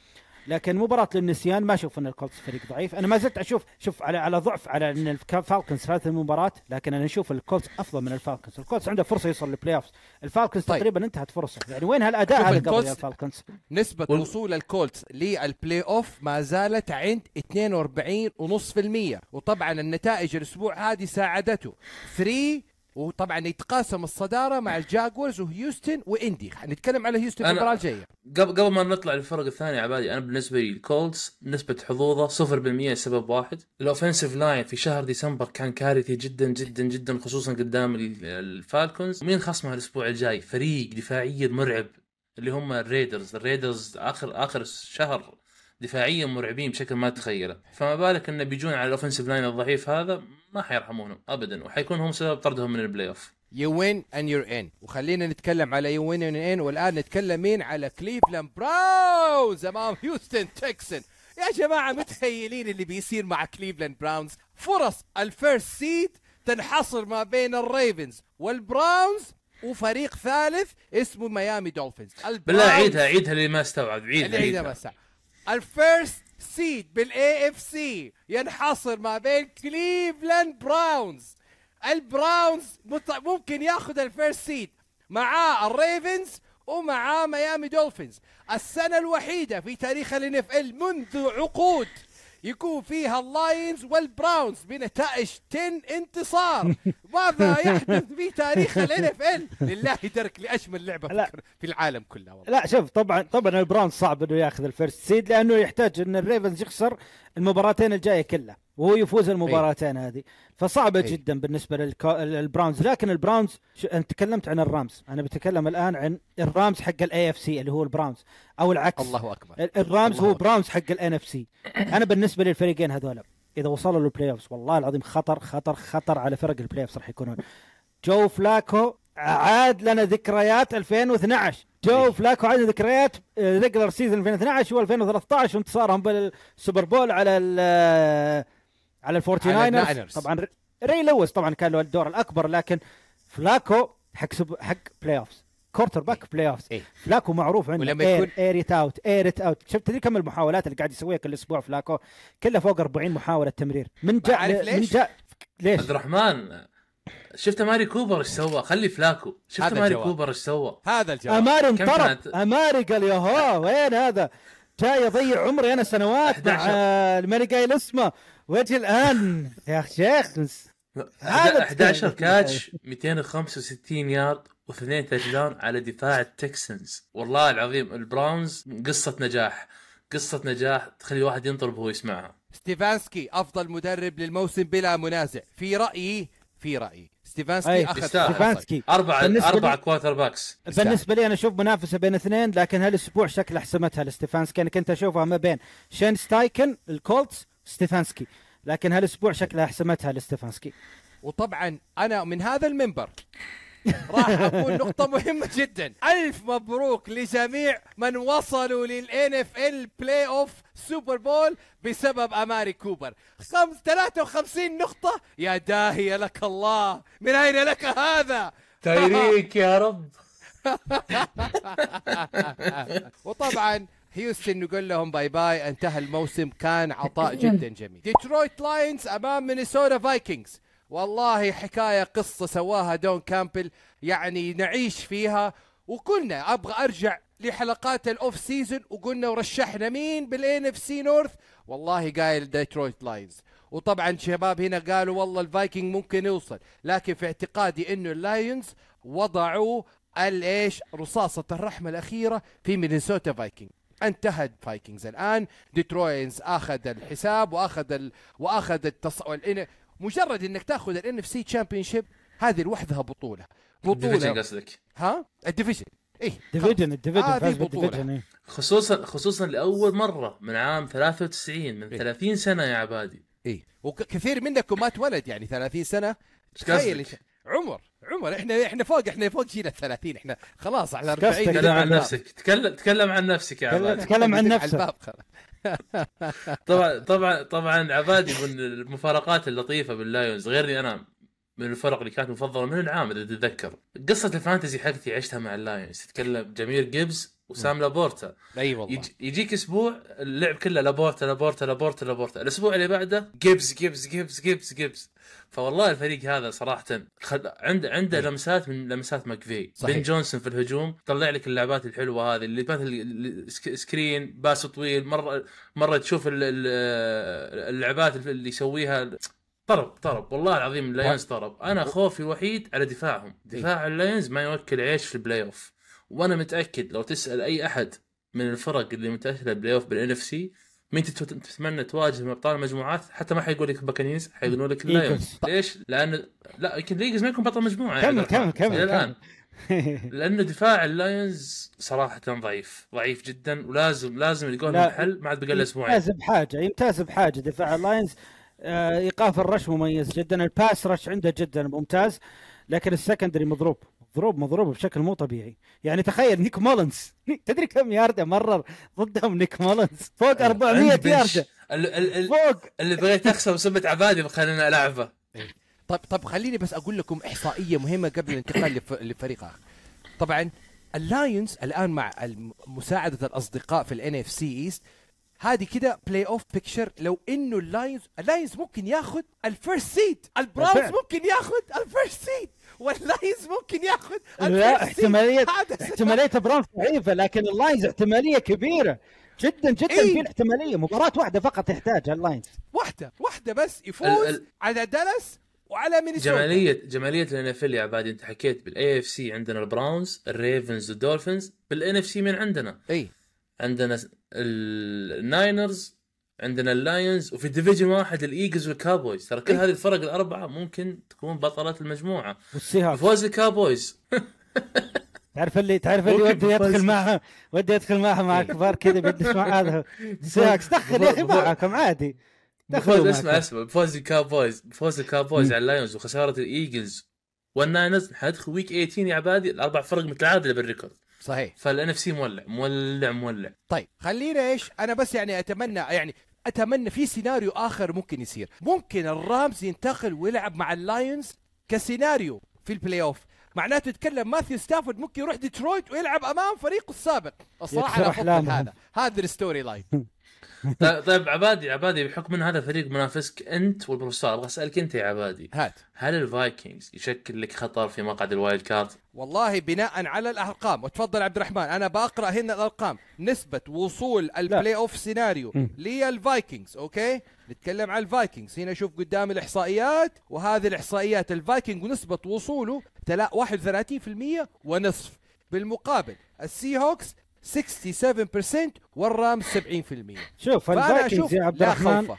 لكن مباراة للنسيان ما أشوف إن الكولتس فريق ضعيف، أنا ما زلت أشوف شوف على على ضعف على إن الفالكنز فازت المباراة، لكن أنا أشوف الكولتس أفضل من الفالكنز، الكولتس عنده فرصة يوصل لل playoff، الفالكنز طيب. تقريبا انتهت فرصة، يعني وين هالأداء هذا قبل الفالكنز؟ نسبة وال- وصول الكولتس لل playoff ما زالت عند 42.5% وطبعا النتائج الأسبوع هذه ساعدته. 3 وطبعا يتقاسم الصدارة مع الجاكورز وهيوستن وإندي. نتكلم على هيوستن في المباراة الجاية. قبل قبل ما نطلع للفرق الثاني يا عبادي أنا بالنسبة لي الكولتس نسبة حظوظه 0% سبب واحد. ال offensive line في شهر ديسمبر كان كارثي جدا جدا جدا خصوصا قدام ال- الفالكونز. مين خصمها الأسبوع الجاي؟ فريق دفاعيا مرعب اللي هم الريدرز. الريدرز اخر آخر شهر دفاعيا مرعبين بشكل ما تتخيله فما بالك إنه بيجون على ال offensive line الضعيف هذا؟ ما حيرحمونهم ابدا. وحيكون هم سبب طردهم من ال playoff you win and you're in وخلينا نتكلم على you win and in والآن نتكلم مين؟ على كليفلاند براونز أمام هيوستن تكسن يا جماعة متخيلين اللي بيصير مع كليفلاند براونز فرص ال first seed تنحصر ما بين الريفنز والبراونز وفريق ثالث اسمه ميامي دولفينز بالله عيدها عيدها اللي ما استوعب عيدها, عيدها عيدها. بس ال first seed بال AFC ينحصر ما بين كليفلاند براونز البراونز ممكن ياخذ ال first seed معاه الريفنز ومعاه ميامي دولفينز. السنة الوحيدة في تاريخ ال NFL منذ عقود. يكون فيها اللاينز والبراونز بنتائج 10 انتصار. ماذا يحدث في تاريخ ال NFL لله درك لأجمل لعبة لا. في- في العالم كله والله. لا شوف طبعا طبعا البراونز صعب إنه ياخذ ال first seed لأنه يحتاج إن الريفنز يخسر المباراتين الجاية كلها. وهو يفوز المباراتين هذه. فصعبة أي. جدا بالنسبة للبراونز. لكن البراونز أنت تكلمت عن الرامز. أنا بتكلم الآن عن الرامز حق ال AFC اللي هو البراونز أو العكس. الله أكبر. ال- الرامز الله هو أكبر. براونز حق ال NFC أنا بالنسبة لي الفريقين هذول إذا وصلوا لل playoffs والله العظيم خطر خطر خطر على فرق ال playoffs راح يكونون. جو فلاكو عاد لنا ذكريات 2012 جو فلاكو عاد ذكريات regular season 2012 و2013 وانتصارهم بال Super Bowl على ال على الفورتي ناينرز. طبعا راي لويس طبعا كان له الدور الأكبر لكن فلاكو حق سب... حق playoffs quarterback playoffs إيه. فلاكو معروف عنه ولما air يكون- air it out air it out شفت ذي كم المحاولات اللي قاعد يسويها كل أسبوع فلاكو؟ كلها فوق 40 محاولة تمرير. من جاء عارف من ليش؟ جاء ليش؟ عبد الرحمن شفت أماري كوبر إيش سوى؟ خلي فلاكو. شفت أماري الجواب. كوبر إيش سوى؟ هذا الجواب. أماري كانت؟ أماري قال يا هو وين هذا؟ جاي اضيع عمري أنا سنوات مع 11. آه، ماني قايل اسمه وجه الآن؟ يا أخي شيخ هذا 11 catch 265 يارد واثنين touchdown على دفاع التكسنز. والله العظيم البراونز قصة نجاح. قصة نجاح تخلي الواحد ينطرب وهو يسمعها. ستيفانسكي أفضل مدرب للموسم بلا منازع. في رأيي في رأيي. ستيفانسكي أي، أخذ. ستيفانسكي. أربعة لي- quarterbacks بالنسبة لي أنا أشوف منافسة بين اثنين لكن هالأسبوع شكلها حسمتها لستيفانسكي. أنا كنت أشوفها ما بين شين ستايكن الكولتس ستيفانسكي. لكن هالأسبوع شكلها حسمتها لستيفانسكي. وطبعا أنا من هذا المنبر راح أقول نقطة مهمة جدا، ألف مبروك لجميع من وصلوا لل NFL playoff Super Bowl بسبب أماري كوبر، خمس 53 نقطة؟ يا داهية لك الله، من أين لك هذا؟ تايريك يا رب. وطبعا هيوستن نقول لهم bye bye انتهى الموسم. كان عطاء جدا جميل. ديترويت لاينز أمام مينيسوتا فايكنجز والله حكاية قصة سواها دان كامبل يعني نعيش فيها. وقلنا أبغى أرجع لحلقات ال offseason وقلنا ورشحنا مين بال NFC North والله قايل ديترويت لاينز وطبعا شباب هنا قالوا والله الفايكنج ممكن يوصل لكن في اعتقادي إنه اللايونز وضعوا الايش رصاصة الرحمة الأخيرة في مينيسوتا فايكنج انتهت فايكنجز الآن. ديتروينز أخذ الحساب وأخذ ال... وأخذ التص... والإن... مجرد إنك تأخذ ال NFC championship هذه لوحدها بطولة. division بطولة قصدك؟ ها؟ ال division. إيه. division ال division هذه بطولة. بال division إيه. خصوصا خصوصا لأول مرة من عام 93 من إيه. 30 سنة يا عبادي. إيه. وكثير منكم ما اتولد يعني 30 سنة. إيش تخيل عمر عمر إحنا إحنا فوق إحنا فوق جيل ال 30 إحنا خلاص على قصدك 40 تكلم عن. نفسك تكلم تكلم عن نفسك يا تكلم- عبادي تكلم عن نفسك. طبعا طبعا طبعا عبادي من المفارقات اللطيفة باللايونز غيرني أنا من الفرق اللي كانت مفضلة من العام إذا تتذكر قصة ال fantasy حقتي عشتها مع اللايونز تتكلم جهمير جيبز وسام لابورتا. أي والله. يج... يجيك أسبوع اللعب كله لابورتا لابورتا لابورتا لابورتا. الأسبوع اللي بعده جيبز جيبز جيبز جيبز جيبز. فوالله الفريق هذا صراحة خد... عنده عنده لمسات من لمسات ماكفي. صحيح. بن جونسون في الهجوم طلع لك اللعبات الحلوة هذه اللي مثل screen pass طويل مرة مرة تشوف ال- ال- اللعبات اللي يسويها. طرب طرب. والله العظيم اللايونز طرب. أنا خوفي الوحيد على دفاعهم. دفاع اللايونز ما يوكل عيش في ال playoff. وأنا متأكد لو تسأل أي أحد من الفرق اللي متاهله ال playoff بال NFC مين تت- تتمنى تواجه من ابطال المجموعات حتى ما حيقول لك بكانيرز حيقولوا لك اللايونز ليش؟ لأن لا يمكن الإيجلز ما يكون بطل مجموعة كمل. كمل كمل الآن. لأنه دفاع اللايونز صراحة ضعيف ضعيف جدا ولازم لازم يلقون لا. حل ما عاد بقى له أسبوعين يمتاز بحاجة يمتاز بحاجة دفاع اللايونز آه، إيقاف ال rush مميز جدا ال pass rush عنده جدا ممتاز لكن ال secondary مضروب مضروب مضروب بشكل مو طبيعي. يعني تخيل نيك مولنز. تدري كم ياردة مرر ضدهم نيك مولنز؟ فوق 400 عند بنش. ياردة. ال- ال- ال- فوق. اللي بغيت أخسر بسبه عبادي خلينا العبه طب طب خليني بس أقول لكم إحصائية مهمة قبل الانتقال لف- لفريق اخر طبعا اللايونز الآن مع مساعدة الأصدقاء في ال NFC East هذه كده playoff picture لو إنه اللايونز اللايونز ممكن ياخذ ال first seed البراونز. ممكن ياخذ ال first seed واللايونز ممكن ياخذ لا هذا احتمالية براونز ضعيفة لكن اللايونز احتمالية كبيرة. جدا جدا إيه. في الاحتمالية مباراة واحدة فقط يحتاجها اللايونز واحدة واحدة بس. يفوز ال- ال- على دالاس وعلى مينيسوتا. جماليه جمالية ال NFL يا عبادي انت حكيت بال AFC عندنا البراونز الريفنز والدولفينز بال NFC من عندنا؟ اي عندنا الناينرز عندنا اللايونز وفي division واحد الإيجلز والكابويز ترى كل إيه. هذه الفرق الأربعة ممكن تكون بطلة المجموعة. والسي هاكس بفوز الكابويز تعرف اللي تعرف اللي ودي. يدخل معها ودي يدخل معها مع كبار كذا بيدش مع هذا. سي هاكس دخل يا أخي معكم عادي. بفوز دخلوا اسمع. اسمع بفوز الكابويز بفوز الكابويز على اللايونز وخسارة الإيجلز. والناينرز حندخل week 18 يا عبادي الأربع فرق متعادلة بال record. صحيح. فال NFC مولع مولع مولع. طيب خلينا إيش أنا بس يعني أتمنى يعني أتمنى في سيناريو آخر ممكن يصير. ممكن الرامز ينتقل ويلعب مع اللايونز كسيناريو في ال playoff معناته تتكلم ماثيو ستافورد ممكن يروح ديترويت ويلعب أمام فريقه السابق. الصراحة أنا أفضل. هذا. هذا ال story line. طيب طيب عبادي عبادي بحكم إن هذا فريق منافسك أنت والبروستار أبغى أسألك أنت يا عبادي. هات. هل الفايكنجز يشكل لك خطر في مقعد ال wild card؟ والله بناء على الأرقام وتفضل عبد الرحمن أنا بقرأ هنا الأرقام. نسبة وصول ال playoff سيناريو للفايكنجز أوكي؟ نتكلم عن الفايكنجز. هنا شوف قدام الإحصائيات وهذه الإحصائيات الفايكنج ونسبه وصوله تلا- 31% ونصف. بالمقابل السي هوكس 67% والرامز 70% شوف الفايكنجز يا عبد الرحمن.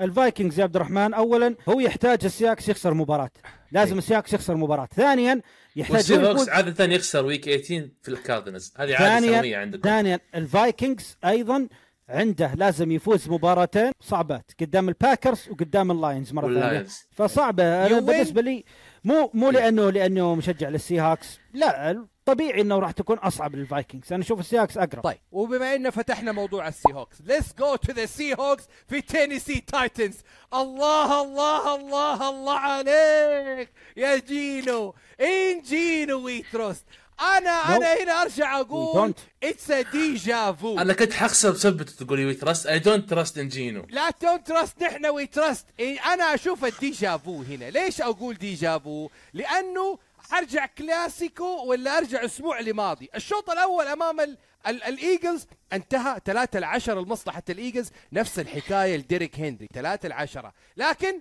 الفايكنجز يا عبد الرحمن اولا هو يحتاج السي هاكس يخسر مباراة. لازم إيه. السي هاكس يخسر مباراة. ثانيا يحتاج يفوز عادة يخسر week 18 في الكاردينالز هذه عادة سنويه عندكم. ثانيا الفايكنجز أيضا عنده لازم يفوز مباراتين صعبات قدام الباكرز وقدام اللايونز مرة ثانية. فصعبة. أنا. بالنسبة لي مو مو لأنه لأنه مشجع للسي هاكس لا طبيعي إنه راح تكون أصعب للفايكنجز. أنا أشوف السي هاكس أقرب. طيب وبما ان فتحنا موضوع السي هوكس let's go to the سي هوكس في تينيسي تايتنز الله الله الله الله عليك. يا جينو in جينو we trust أنا أنا هنا أرجع أقول don't. it's déjà vu أنا كنت حخسر بسبب تقولي we trust I don't trust in جينو لا don't trust نحن we trust أنا أشوف ال déjà vu هنا. ليش أقول déjà vu لأنه أرجع كلاسيكو ولا أرجع أسبوع لماضي؟ الشوط الأول أمام ال ال الإيجلز. انتهى 3 ل 10 لمصلحة الإيجلز. نفس الحكاية لديريك هنري 3 ل 10 لكن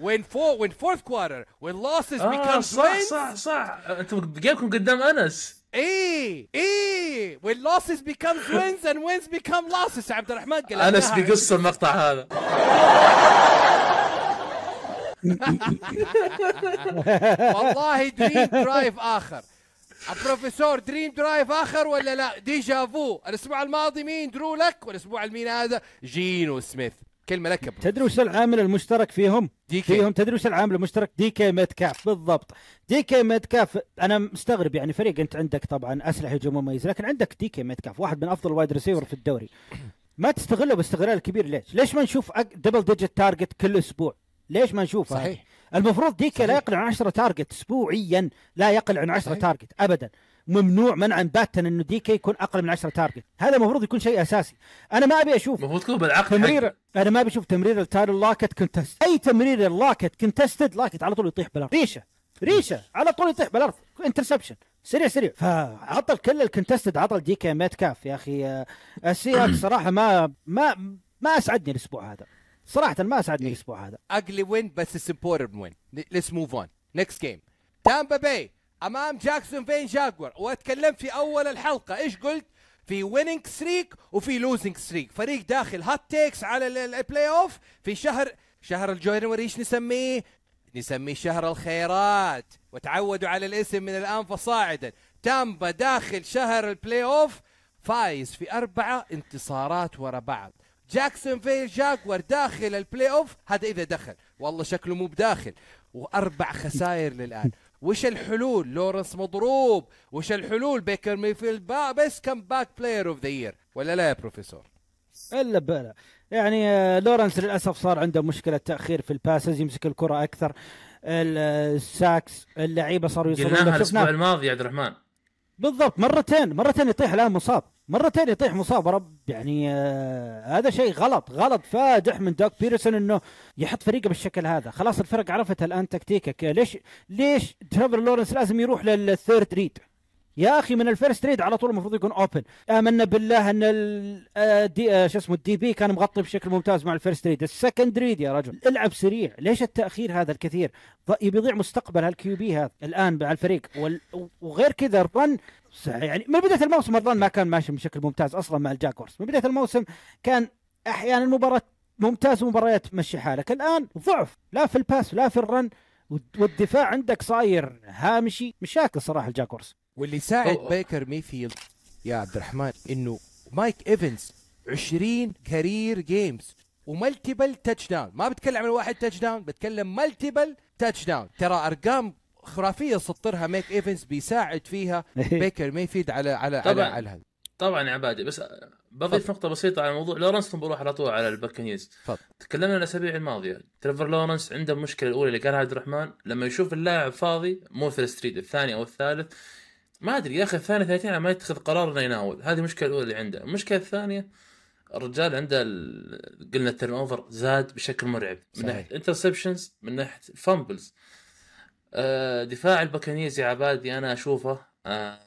four when fourth quarter when losses آه become صح صح صح. أنتم game كم قدام أنس. إيه إيه. when losses becomes wins and wins become losses. عبد الرحمن قال أنس بيقص المقطع هذا. والله dream drive آخر البروفيسور dream drive آخر ولا لا déjà vu الأسبوع الماضي مين درو لوك والأسبوع المين هذا جينو سميث كلمة لك. تدري وش العامل المشترك فيهم؟ دي كي. فيهم تدري وش العامل المشترك؟ دي كي ميتكاف بالضبط دي كي ميتكاف أنا مستغرب يعني فريق أنت عندك طبعا أسلحة هجوم مميز لكن عندك دي كي ميتكاف واحد من أفضل wide receiver في الدوري ما تستغله باستغلال كبير ليش؟ ليش ما نشوف double digit target كل أسبوع؟ ليش ما نشوفه؟ صحيح. المفروض دي كي لا يقل عن 10 target اسبوعيا لا يقل عن 10 صحيح. target ابدا. ممنوع منعا باتا إنه دي كي يكون أقل من 10 target. هذا المفروض يكون شيء أساسي. أنا ما أبي أشوف المفروض تكون بالعقد تمرير حقه. أنا ما بشوف تمرير لتايلر لاكت contested أي تمرير اللاكت contested لاكت على طول يطيح بالارض ريشة. ريشة. على طول يطيح بالارض interception سريع سريع. فعطل كل ال contested عطل دي كي ميتكاف يا أخي. آه، السي هاكس صراحة ما ما ما أسعدني الأسبوع هذا. صراحة ما أسعدني الأسبوع هذا. أقلي وين بس it's important win let's move on next game تامبا باي أمام جاكسون فيل جاكور واتكلمت في أول الحلقة. إيش قلت؟ في winning streak وفي losing streak فريق داخل هات تيكس على ال playoff في شهر شهر ال January إيش نسميه؟ نسميه شهر الخيرات. وتعودوا على الاسم من الآن فصاعدا. تامبا داخل شهر ال playoff فايز في أربعة انتصارات ورا بعض. جاكسون فيل جاكور داخل ال playoff هذا إذا دخل. والله شكله مو بداخل. وأربع خسائر للآن. وش الحلول؟ لورنس مضروب. وش الحلول؟ بيكر ميفيلد با بس comeback player of the year ولا لا يا بروفيسور إلا بلا. يعني آه، لورنس للأسف صار عنده مشكلة تأخير في ال passes يمسك الكرة أكثر. آه، ال sacks اللعيبة صاروا يوصلون قلناها. الأسبوع الماضي يا عبد الرحمن. بالضبط مرتين مرتين يطيح الآن مصاب. مرتين يطيح مصاب رب يعني آه هذا شيء غلط غلط فادح من دوك بيرسون إنه يحط فريقه بالشكل هذا. خلاص الفرق عرفت الآن تكتيكك. ليش ليش تريفر لورنس لازم يروح لل third read يا أخي من ال first read على طول المفروض يكون open آمنا بالله أن آه، آه، شو اسمه ال DB كان مغطي بشكل ممتاز مع ال first read. ال second read يا رجل. العب سريع. ليش التأخير هذا الكثير؟ يبي يضيع مستقبل هال QB هذا الآن مع الفريق. وغير كذا ال run يعني من بداية الموسم ال run ما كان ماشي بشكل ممتاز أصلا مع الجاكورز. من بداية الموسم كان أحيانا مباراة ممتاز ومباريات تمشي حالك. الآن ضعف. لا في ال pass لا في ال run. والد- والدفاع عندك صاير هامشي. مشاكل صراحة الجاكورز. واللي ساعد أوه. بيكر ميفيلد يا عبد الرحمن إنه مايك إيفنز 20 career games و multiple touchdown ما بتكلم عن واحد touchdown بتكلم multiple touchdown ترى أرقام خرافية سطرها مايك إيفنز بيساعد فيها بيكر ميفيلد على على على, طبعاً. على هذا طبعا يا عبادي بس بضيف نقطة بسيطة على موضوع لورنس ثم بروح على طول على الباكنيز. تكلمنا الأسابيع الماضية تريفر لورنس عنده المشكلة الأولى اللي قالها عبد الرحمن لما يشوف اللاعب فاضي مو في الستريت الثاني أو الثالث ما أدري يا أخي الثاني 30 ما يتخذ قرار إنه يناول. هذه المشكلة الأولى اللي عنده. المشكلة الثانية الرجال عنده ال- قلنا ال turnover زاد بشكل مرعب. من. ناحية interceptions من ناحية fumbles آه دفاع الباكانيز يا عبادي أنا أشوفه آه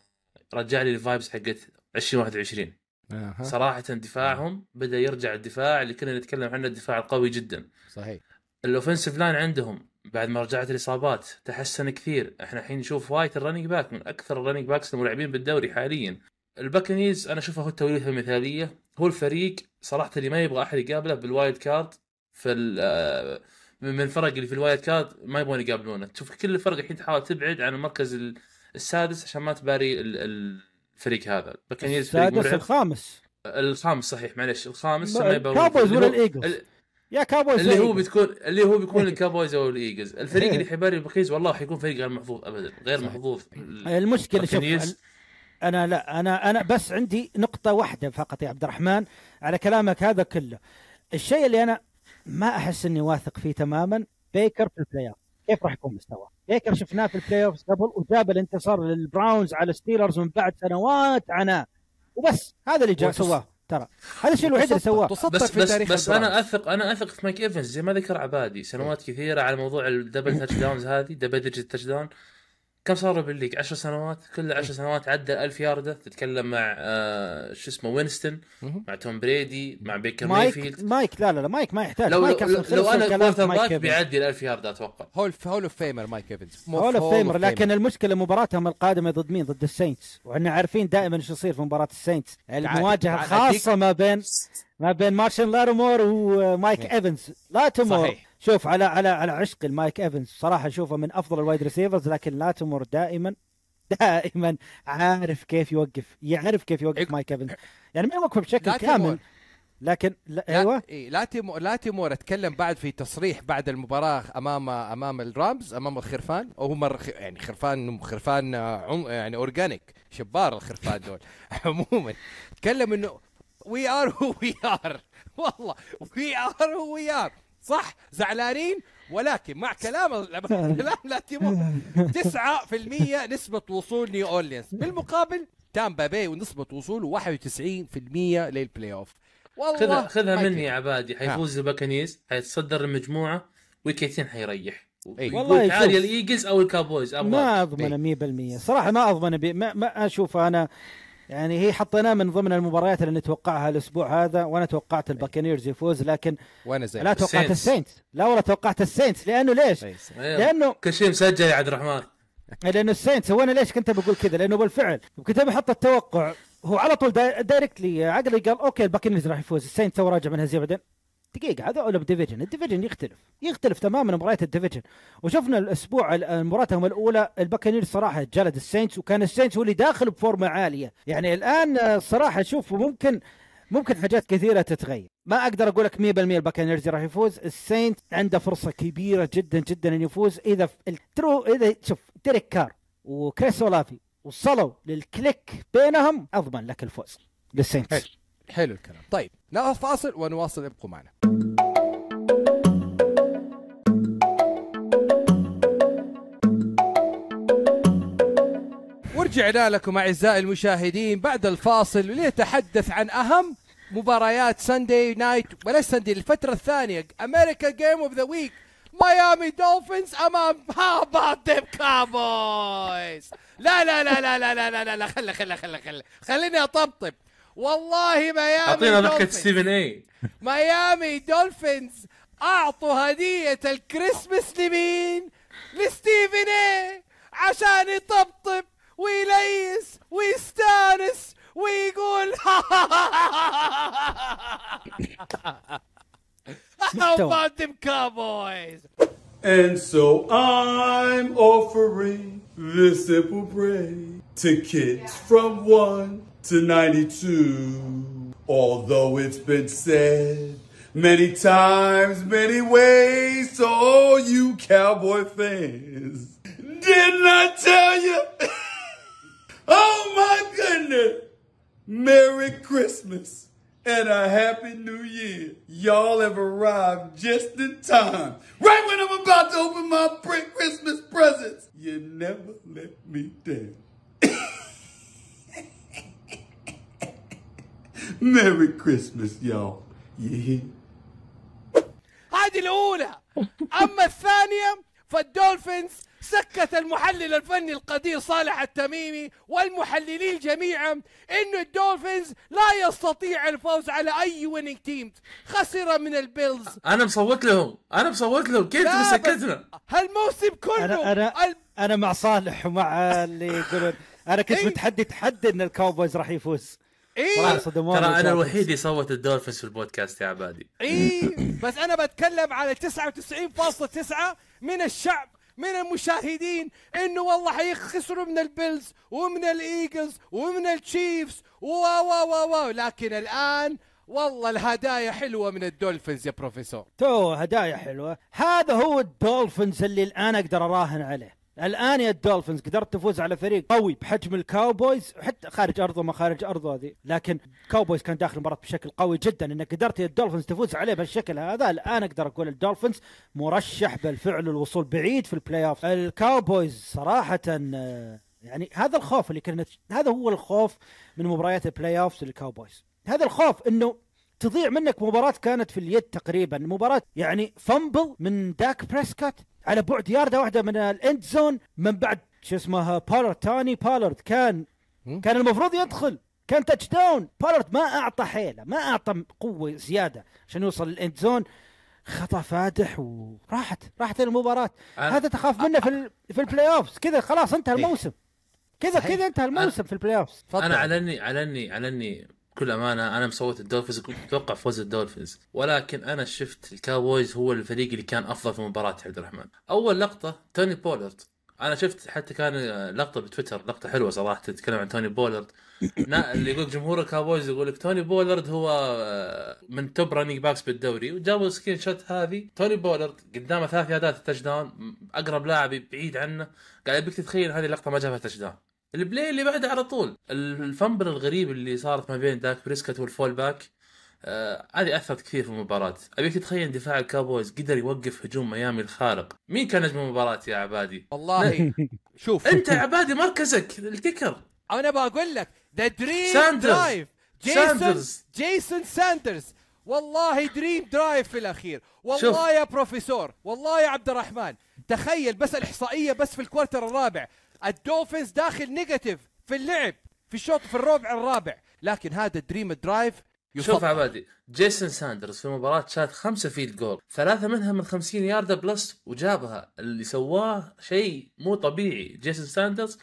رجع لي ال vibes حقت 2021 أها. صراحة دفاعهم بدأ يرجع الدفاع اللي كنا نتكلم عنه الدفاع القوي جدا. صحيح. ال offensive line عندهم بعد ما رجعت الإصابات تحسن كثير. إحنا الحين نشوف وايت ال running back من أكثر ال running backs الملاعبين بالدوري حاليا. الباكنيز أنا أشوفه هو التوليفه المثالية. هو الفريق صراحة اللي ما يبغى أحد يقابله بال wild card في آه، من الفرق اللي في ال wild card ما يبغون يقابلونه. تشوف كل الفرق الحين تحاول تبعد عن المركز ال- السادس عشان ما تباري ال- ال- الفريق هذا. الباكنيز فريق السادس مرعب. الخامس. الخامس صحيح معلش الخامس ما- كاوبويز اللي ولا هو- الإيجلز؟ ال- يا كاوبويز اللي هو. بتكون اللي هو بيكون الكابويز أو الإيجلز. الفريق اللي حيباري الباكيز والله حيكون فريق غير محظوظ ابدا غير. محظوظ. المشكلة شوف أنا لا أنا أنا بس عندي نقطة واحدة فقط يا عبد الرحمن على كلامك هذا كله. الشيء اللي أنا ما أحس إني واثق فيه تماما بيكر في ال playoff كيف راح يكون مستواه؟ بيكر شفناه في ال playoffs قبل وجاب الانتصار للبراونز على ستيلرز من بعد سنوات عناء وبس هذا اللي جاء سواه. ترى. هذا الشيء الوحيد اللي سواه. بس في بس تاريخ بس. أنا أثق أنا أثق في مايك إيفنز. زي ما ذكر عبادي سنوات كثيرة على موضوع ال double touchdowns هذه double digit touchdown كم صار له بال league؟ 10 سنوات؟ كل 10 سنوات عدى 1000 ياردة. تتكلم مع آه شو اسمه وينستون. مع توم بريدي مع بيكر مايك مايفيلد مايك لا لا لا مايك ما يحتاج. لو مايك لو, لو, أنا quarterback. بيعدي ال 1000 ياردة أتوقع. hall hall of famer مايك إيفنز. hall of famer. لكن المشكلة مباراتهم القادمة ضد مين؟ ضد السينتس وإحنا عارفين دائما إيش يصير في مباراة السينتس المواجهة الخاصة ما بين ما بين مارشال لاتيمور ومايك إيه. إيفنز. لاتيمور صحيح. شوف على على على عشق المايك إيفنز. صراحة أشوفه من أفضل ال wide receivers لكن لاتيمور دائما دائما عارف كيف يوقف يعرف كيف يوقف. مايك إيفنز. يعني ما يوقف بشكل كامل. لكن لا لا أيوه. إيه لا تيمور لا تيمور أتكلم بعد في تصريح بعد المباراة أمام أمام الرامز أمام الخرفان. أو هم الخ- يعني خرفان خرفان عم يعني أورجانيك شبار الخرفان دول. عموما. تكلم إنه وي ار هو وي ار والله وي ار هو وي ار صح زعلانين؟ ولكن مع كلام كلام لاتيمور 9% نسبة وصول نيو اورليانز بالمقابل تامبا باي ونسبة وصوله 91% لل playoff. والله خذها خذها مني. يا عبادي. حيفوز الباكنيز حيتصدر المجموعة ويكيتين حيريح. إيه. والله يا. الإيجلز أو الكابويز. ما أضمن 100% صراحة ما أضمن بي ما, ما أشوف أنا يعني هي حطيناه من ضمن المباريات اللي نتوقعها الأسبوع هذا وأنا توقعت الباكنيرز يفوز لكن وأنا زي لا توقعت السينتس. السينتس. لا والله توقعت السينتس. لأنه ليش؟ إيه. لأنه كل شيء مسجل يا عبد الرحمن. لأنه السينتس. هو أنا ليش كنت بقول كذا؟ لأنه بالفعل كنت بحط التوقع. هو على طول داي- directly عقلي قال okay الباكنيرز راح يفوز. السينتس توه راجع من هزيمه بعدين. دقيقة هذا ولا ب division، ال division يختلف، يختلف تماما مباريات ال division، وشفنا الأسبوع ال- مباراتهم الأولى الباكنيرز صراحة جلد السينتس وكان السينتس هو اللي داخل ب forma عالية، يعني الآن الصراحة أشوف ممكن ممكن حاجات كثيرة تتغير، ما أقدر أقول لك 100% الباكنيرز راح يفوز، السينت عنده فرصة كبيرة جدا جدا إن يفوز. إذا الترو إذا شوف ديريك كار وكريس أولافي وصلوا لل click بينهم أضمن لك الفوز للسينتس. حلو. الكلام. طيب ناخذ فاصل ونواصل ابقوا معنا. ورجعنا لكم أعزائي المشاهدين بعد الفاصل لنتحدث عن أهم مباريات Sunday night وليس Sunday الفترة الثانية America's game of the week ميامي دولفينز أمام them كابويز لا لا لا لا لا لا لا لا خلي خلي خلي خلي خليني أطبطب. والله ميامي أعطينا ضحكه دولفينز ستيفن اي ميامي دولفينز أعطوا هدية الكريسماس لمين؟ لستيفن اي عشان يطبطب ويليس ويستانس ويقول How about them cowboys? And so I'm offering this simple break to kids from 1 to 92. Although it's been said many times, many ways to all you cowboy fans. Didn't I tell you? oh my goodness! Merry Christmas and a Happy New Year. Y'all have arrived just in time. Right when I'm about to open my Christmas presents. You never let me down. Merry Christmas, y'all. You hear? هذه الأولى. أما الثانية فالدولفينز سكت المحلل الفني القدير صالح التميمي والمحللين جميعا انه الدولفينز لا يستطيع الفوز على أي winning team خسر من البيلز. أنا مصوت لهم. أنا مصوت لهم. كيف سكتنا؟ هالموسم كله أنا أنا ال- أنا مع صالح ومع اللي يقولون. أنا كنت إيه. متحدي تحدي إن الكاوبويز راح يفوز. إيه. ترى أنا. الوحيد اللي صوت الدولفينز في البودكاست يا عبادي. إيه. بس أنا بتكلم على 99.9 من الشعب من المشاهدين إنه والله حيخسروا من البيلز ومن الإيجلز ومن التشيفز. و و و و. لكن الآن والله الهدايا حلوة من الدولفينز يا بروفيسور. تو هدايا حلوة. هذا هو الدولفينز اللي الآن أقدر أراهن عليه. الآن يا الدولفينز قدرت تفوز على فريق قوي بحجم الكاوبويز حتى خارج أرضه ما خارج أرضه هذه. لكن كاوبويز كان داخل المباراة بشكل قوي جدا. انك قدرت يا الدولفينز تفوز عليه بهالشكل هذا الآن أقدر أقول الدولفينز مرشح بالفعل للوصول بعيد في ال playoff الكاوبويز صراحة آه، يعني هذا الخوف اللي كنا هذا هو الخوف من مباريات ال playoff للكاوبويز. هذا الخوف إنه تضيع منك مباراة كانت في اليد تقريبا. مباراة يعني fumble من داك بريسكوت على بعد ياردة واحدة من ال end zone من بعد شو اسمه بولارد توني بولارد كان كان المفروض يدخل. كان touchdown بولارد ما أعطى حيلة ما أعطى قوة زيادة عشان يوصل لل end zone خطأ فادح وراحت راحت المباراة. أنا- هذا تخاف منه في ال في ال playoffs كذا خلاص انتهى إيه. الموسم. كذا. كذا انتهى الموسم في ال playoffs. أنا على اني على اني على اني بكل أمانة أنا مصوت الدولفينز كنت متوقع فوز الدولفينز. ولكن أنا شفت الكاوبويز هو الفريق اللي كان أفضل في المباراه يا عبد الرحمن. أول لقطة توني بولارد. أنا شفت حتى كان لقطة بتويتر لقطة حلوة صراحة تتكلم عن توني بولارد. اللي يقول جمهور الكاوبويز يقول لك توني بولارد هو آه، من top running backs بالدوري. وجابوا screenshot هذه. توني بولارد قدامه ثلاث ياردات touchdown أقرب لاعب بعيد عنه. قاعد يبيك تتخيل هذه اللقطة ما جابها touchdown ال play اللي بعده على طول. ال fumble الغريب اللي صارت ما بين داك بريسكت وال fullback آه، هذه أثرت كثير في المباراة. أبيك تتخيل دفاع الكاوبويز قدر يوقف هجوم ميامي الخارق. مين كان نجم المباراة يا عبادي؟ والله. شوف أنت يا عبادي مركزك ال kicker. أنا بقول لك the dream ساندرز. drive جيسون ساندرز. جيسون ساندرز. والله dream drive في الأخير. والله شوف. يا بروفيسور والله يا عبد الرحمن. تخيل بس الإحصائية بس في ال quarter الرابع. الدولفينز داخل negative في اللعب في الشوط في الربع الرابع. لكن هذا dream drive شوف يفضل. عبادي جيسون ساندرز في المباراة شات خمسة field goal ثلاثة منها من 50 ياردة plus وجابها اللي سواه شيء مو طبيعي. جيسون ساندرز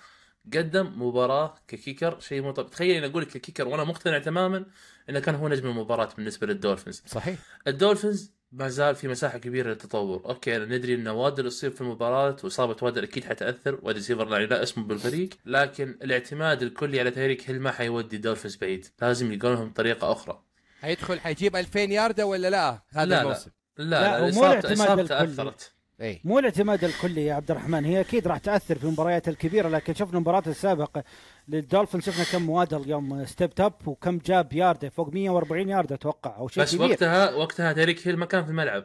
قدم مباراة ك kicker شيء مو طبيعي. تخيل إني أقول لك ك kicker وأنا مقتنع تماما إنه كان هو نجم المباراة بالنسبة للدولفينز. صحيح. الدولفينز ما زال في مساحة كبيرة للتطور، okay أنا ندري إن وادل يصيب في المباراة وإصابة وادل أكيد حتأثر، وادي سيفر يعني لا اسمه بالفريق، لكن الاعتماد الكلي على تاريك هيل ما حيودي الدولفينز بعيد، لازم يلقون لهم طريقه أخرى. حيدخل حيجيب 2000 ياردة ولا لا هذا لا لا الموسم لا, لا، لا, اصابته الاعتماد إصابته الكلي. أثرت. اي مو الاعتماد الكلي يا عبد الرحمن هي أكيد راح تأثر في المباريات الكبيرة لكن شفنا المباراة السابقة للدولفين شفنا كم وادل يوم stepped up وكم جاب يارده فوق 140 يارده أتوقع أو شيء بس كبير وقتها وقتها تاريك هيل ما كان في الملعب.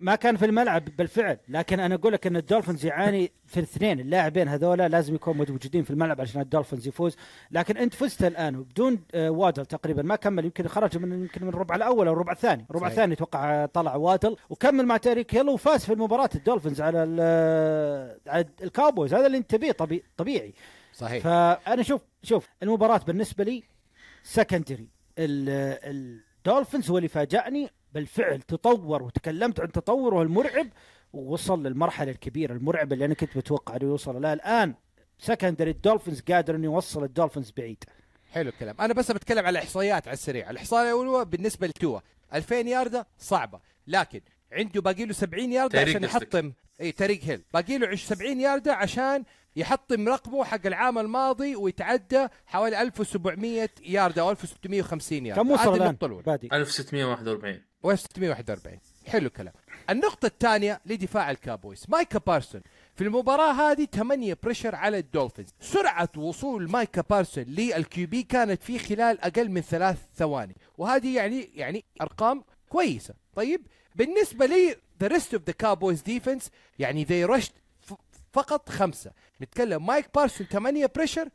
ما كان في الملعب بالفعل لكن أنا أقول لك إن الدولفينز يعاني في الاثنين اللاعبين هذولا لازم يكونوا موجودين في الملعب عشان الدولفينز يفوز. لكن أنت فزت الآن وبدون آه، وادل تقريبا ما كمل يمكن خرج من يمكن من الربع الأول أو الربع الثاني. الربع. الثاني أتوقع طلع وادل وكمل مع تاريك هيل وفاز في المباراة الدولفينز على آه، على الكاوبويز. هذا اللي انت تبيه طبي- طبيعي. صحيح. فأنا شوف شوف المباراة بالنسبة لي secondary الدولفينز هو اللي فاجأني بالفعل تطور وتكلمت عن تطوره المرعب ووصل للمرحلة الكبيرة المرعبة اللي أنا كنت متوقع أنه يوصل لها. الآن secondary الدولفينز قادر أنه يوصل الدولفينز بعيد. حلو الكلام. أنا بس بتكلم على الإحصائيات على السريع. الإحصائية الأولى بالنسبة لتوا. 2000 ياردة صعبة لكن عنده باقي له 70 ياردة عشان. يحطم. إي تاريك هيل. باقي له 70 ياردة عشان يحطم رقمه حق العام الماضي ويتعدى حوالي 1700 ياردة أو 1650 ياردة. كم وصل الآن؟ بادي. 1641 و641 حلو الكلام. النقطة الثانية لدفاع الكابويز. مايكا بارسون في المباراة هذه 8 pressure على الدولفينز. سرعة وصول مايكا بارسون لل QB كانت في خلال أقل من ثلاث ثواني. وهذه يعني يعني أرقام كويسة. طيب بالنسبة لي the rest of the Cowboys defense يعني rushed ف- فقط خمسة. نتكلم مايكا بارسون 8 pressure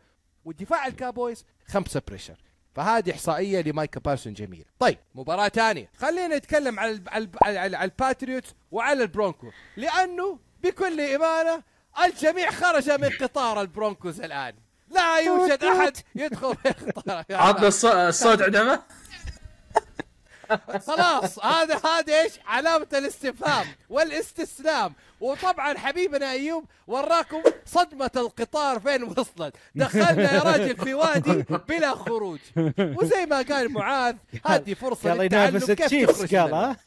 والدفاع الكاوبويز خمسة pressure فهذه إحصائية لمايكا بارسون جميل. طيب مباراة ثانية. خلينا نتكلم على الب- على على, الباتريوتس وعلى البرونكو لأنه بكل إمانة الجميع خرج من قطار البرونكوز الآن. لا يوجد أحد يدخل في قطار عطنا الص- الصوت عندما؟ خلاص هذا هذا إيش؟ علامة الاستفهام والإستسلام. وطبعا حبيبنا أيوب وراكم صدمة القطار فين وصلت. دخلنا يا راجل في وادي بلا خروج. وزي ما قال معاذ هذه فرصة قال للتعلم. ينافس كيف التشيفز قال. ها؟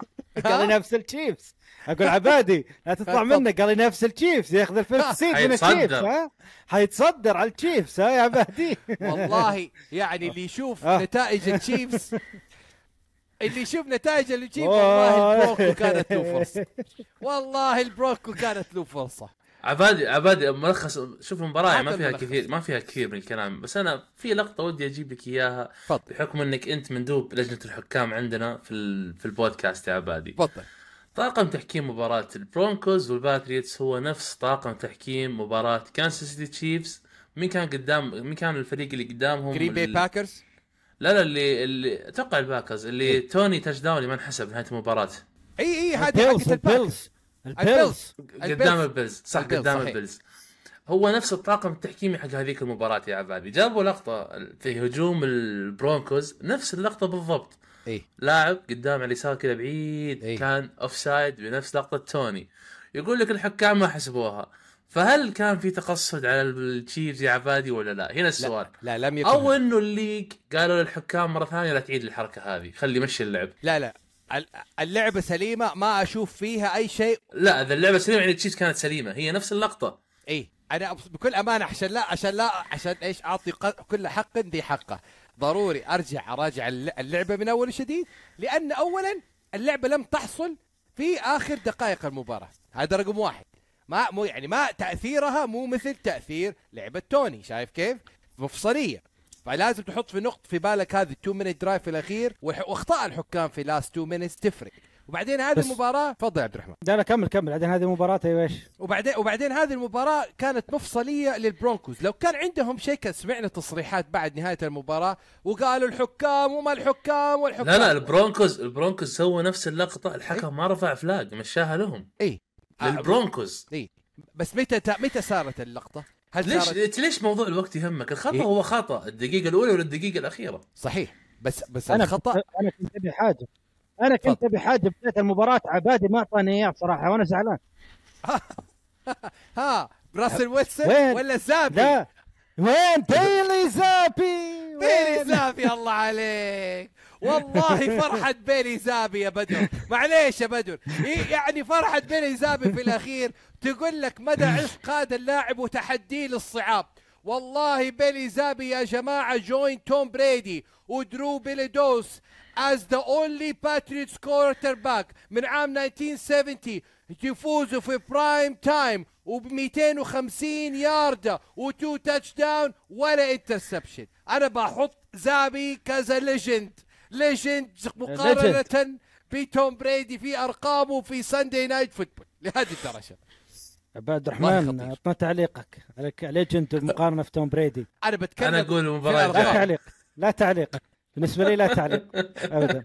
قال ينافس التشيفز. أقول عبادي لا تطلع. منه قال ينافس التشيفز. ياخذ ال first seed من. التشيفز ها؟ حيتصدر على التشيفز ها يا عبادي؟ والله يعني اللي يشوف آه. نتائج التشيفز اللي يشوف نتائج التشيفز أوه. والله البرونكو كانت له فرصة. والله البرونكو كانت له فرصة. عبادي عبادي ملخص. شوف المباراة يعني ما فيها. كثير ما فيها كثير من الكلام بس أنا في لقطة ودي أجيب لك إياها تفضل. بحكم إنك أنت مندوب لجنة الحكام عندنا في ال- في البودكاست يا عبادي. تفضل. طاقم تحكيم مباراة البرونكوز والباتريتس هو نفس طاقم تحكيم مباراة كانساس سيتي تشيفز. مين كان قدام مين كان الفريق اللي قدامهم؟ جرين باي باكرز؟ لا لا اللي اللي أتوقع الباكرز اللي توني touchdown اللي ما انحسب نهاية المباراة. إي إي هذه حقت الباكرز. البيلز. البيلز. قدام البيلز. صح قدام. البيلز. هو نفس الطاقم التحكيمي حق هذيك المباراة يا عبادي جابوا لقطة في هجوم البرونكوز نفس اللقطة بالضبط. إي. لاعب قدام على اليسار كذا بعيد إيه. كان offside بنفس لقطة توني. يقول لك الحكام ما حسبوها. فهل كان في تقصد على التشيفز يا عبادي ولا لا؟ هنا السؤال. لا لم يكن. أو إنه ال league قالوا للحكام مرة ثانية لا تعيد الحركة هذه خلي مشي اللعب. لا لا. ال- اللعبة سليمة ما أشوف فيها أي شيء. لا إذا اللعبة سليمة يعني التشيفز كانت سليمة هي نفس اللقطة. إي أنا بكل أمانة عشان لا عشان لا عشان إيش أعطي كل حق ذي حقه. ضروري أرجع أراجع الل- اللعبة من أول وجديد لأن اولا اللعبة لم تحصل في آخر دقائق المباراة. هذا رقم واحد. ما مو يعني ما تأثيرها مو مثل تأثير لعبة توني شايف كيف؟ مفصلية. فلازم تحط في نقط في بالك هذه ال two minute drive في الأخير وأخطاء الحكام في last two minutes تفرق. وبعدين هذه المباراة تفضل يا عبد الرحمن. لا لا كمل كمل. بعدين هذه مباراة أيوه إيش؟ وبعدين وبعدين هذه المباراة كانت مفصلية للبرونكوز، لو كان عندهم شيء كان سمعنا تصريحات بعد نهاية المباراة وقالوا الحكام وما الحكام والحكام لا لا البرونكوز البرونكوز سووا نفس اللقطة الحكم ما رفع flag مشاها لهم. اي للبرونكوز اي بس متى تا- متى صارت اللقطة؟ هل ليش صارت ليش موضوع الوقت يهمك؟ الخطأ إيه؟ هو خطأ الدقيقة الأولى ولا الدقيقه الأخيرة؟ صحيح بس بس أنا الخطأ كنت أنا كنت أبي حاجة أنا كنت أبي حاجة بداية المباراة عبادي ما أعطاني إياه بصراحة وأنا زعلان ها راسل ويلسون وين؟ ولا زابي؟ لا وين بيلي زابي بيلي وين؟ زابي الله عليك والله فرحة بيلي زابي يا بدر. معليش يا بدر. يعني فرحة بيلي زابي في الأخير تقول لك مدى عشق هذا اللاعب وتحديه للصعاب. والله بيلي زابي يا جماعة joined توم بريدي ودرو بليدسو as the only Patriots quarterback من عام 1970 يفوزوا في prime time وب 250 ياردة وتو تاتش داون ولا interception أنا بحط زابي كذا legend legend مقارنة بتوم بريدي في أرقامه في Sunday Night Football لهذه الدرجة. عباد والله الرحمن. أعطنا تعليقك عليك legend المقارنة في توم بريدي. أنا بتكلم أنا أقول في المباراه لا تعليق لا تعليق. بالنسبة لي لا تعليق ابدا.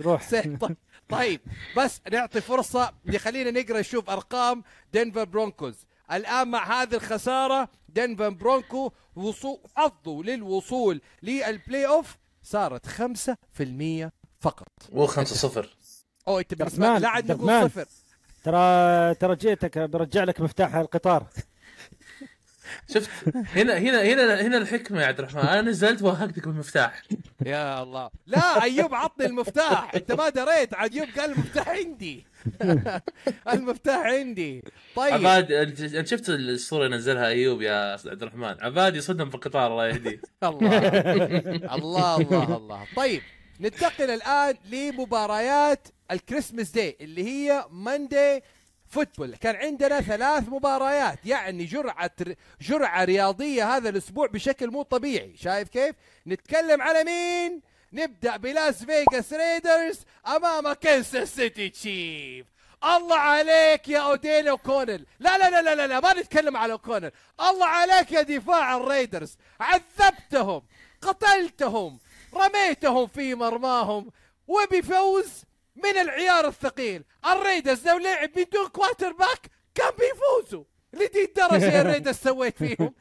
روح. زين، ط- طيب بس نعطي فرصة خلينا نقرأ نشوف أرقام دنفر برونكوز. الآن مع هذه الخسارة دنفر برونكو وصول حظه للوصول للبلاي اوف صارت 5% فقط. مو 5 0 أو إنت درمان، لا عاد نقول. صفر. ترى ترى جيتك برجع لك مفتاح القطار. شفت؟ هنا هنا هنا هنا الحكمة يا عبد الرحمن. أنا نزلت وهقتك بالمفتاح. يا الله. لا أيوب عطني المفتاح. أنت ما دريت. ايوب قال المفتاح عندي. المفتاح عندي. طيب. عباد أنت شفت الصورة اللي نزلها أيوب يا عبد الرحمن؟ عباد يصدم في القطار الله يهديه. الله. الله الله الله. طيب ننتقل الآن لمباريات الكريسماس داي اللي هي ماندي football. كان عندنا ثلاث مباريات. يعني جرعة جرعة رياضية هذا الأسبوع بشكل مو طبيعي. شايف كيف؟ نتكلم على مين؟ نبدأ بلاس فيغاس رايدرز أمام كنساس سيتي تشيف. الله عليك يا ايدن اوكونل لا لا لا لا لا, ما نتكلم على اوكونل الله عليك يا دفاع الريدرز. عذبتهم قتلتهم رميتهم في مرماهم. وبفوز من العيار الثقيل. الريدرز لو لعب بدون quarterback كان بيفوزوا. لدي الدرجه يا الريدرز سويت فيهم؟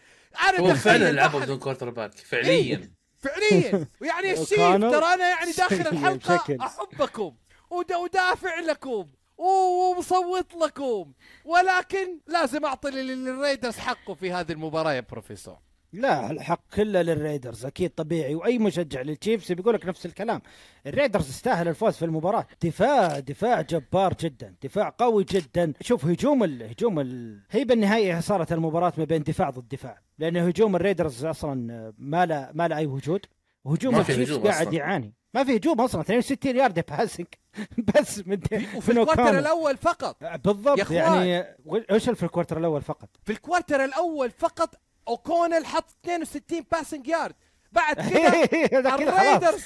أنا هو فعلا تخيل لعبوا بدون quarterback فعليا. فعليا. ويعني يا شيف كانوا- ترى أنا يعني داخل الحلقة. أحبكم ود- ودافع لكم ومصوت لكم. ولكن لازم أعطي لل- للريدرز حقه في هذه المباراة يا بروفيسور لا الحق كله للريدرز أكيد طبيعي. وأي مشجع للتشيفز بيقول لك نفس الكلام. الريدرز استاهل الفوز في المباراة. دفاع دفاع جبار جدا دفاع قوي جدا. شوف هجوم ال... هجوم ال... هي بالنهاية صارت المباراة ما بين دفاع ضد دفاع. لأن هجوم الريدرز أصلا ما له ما له أي وجود. وهجوم ما في التشيفز هجوم قاعد أصلاً. يعاني. ما في هجوم أصلا. 62 yard passing. بس من وفي ال quarter. الأول فقط. بالضبط. يعني إيش في ال quarter الأول فقط؟ في ال quarter الأول فقط اوكونل حط 62 passing yard بعد كذا الريدرز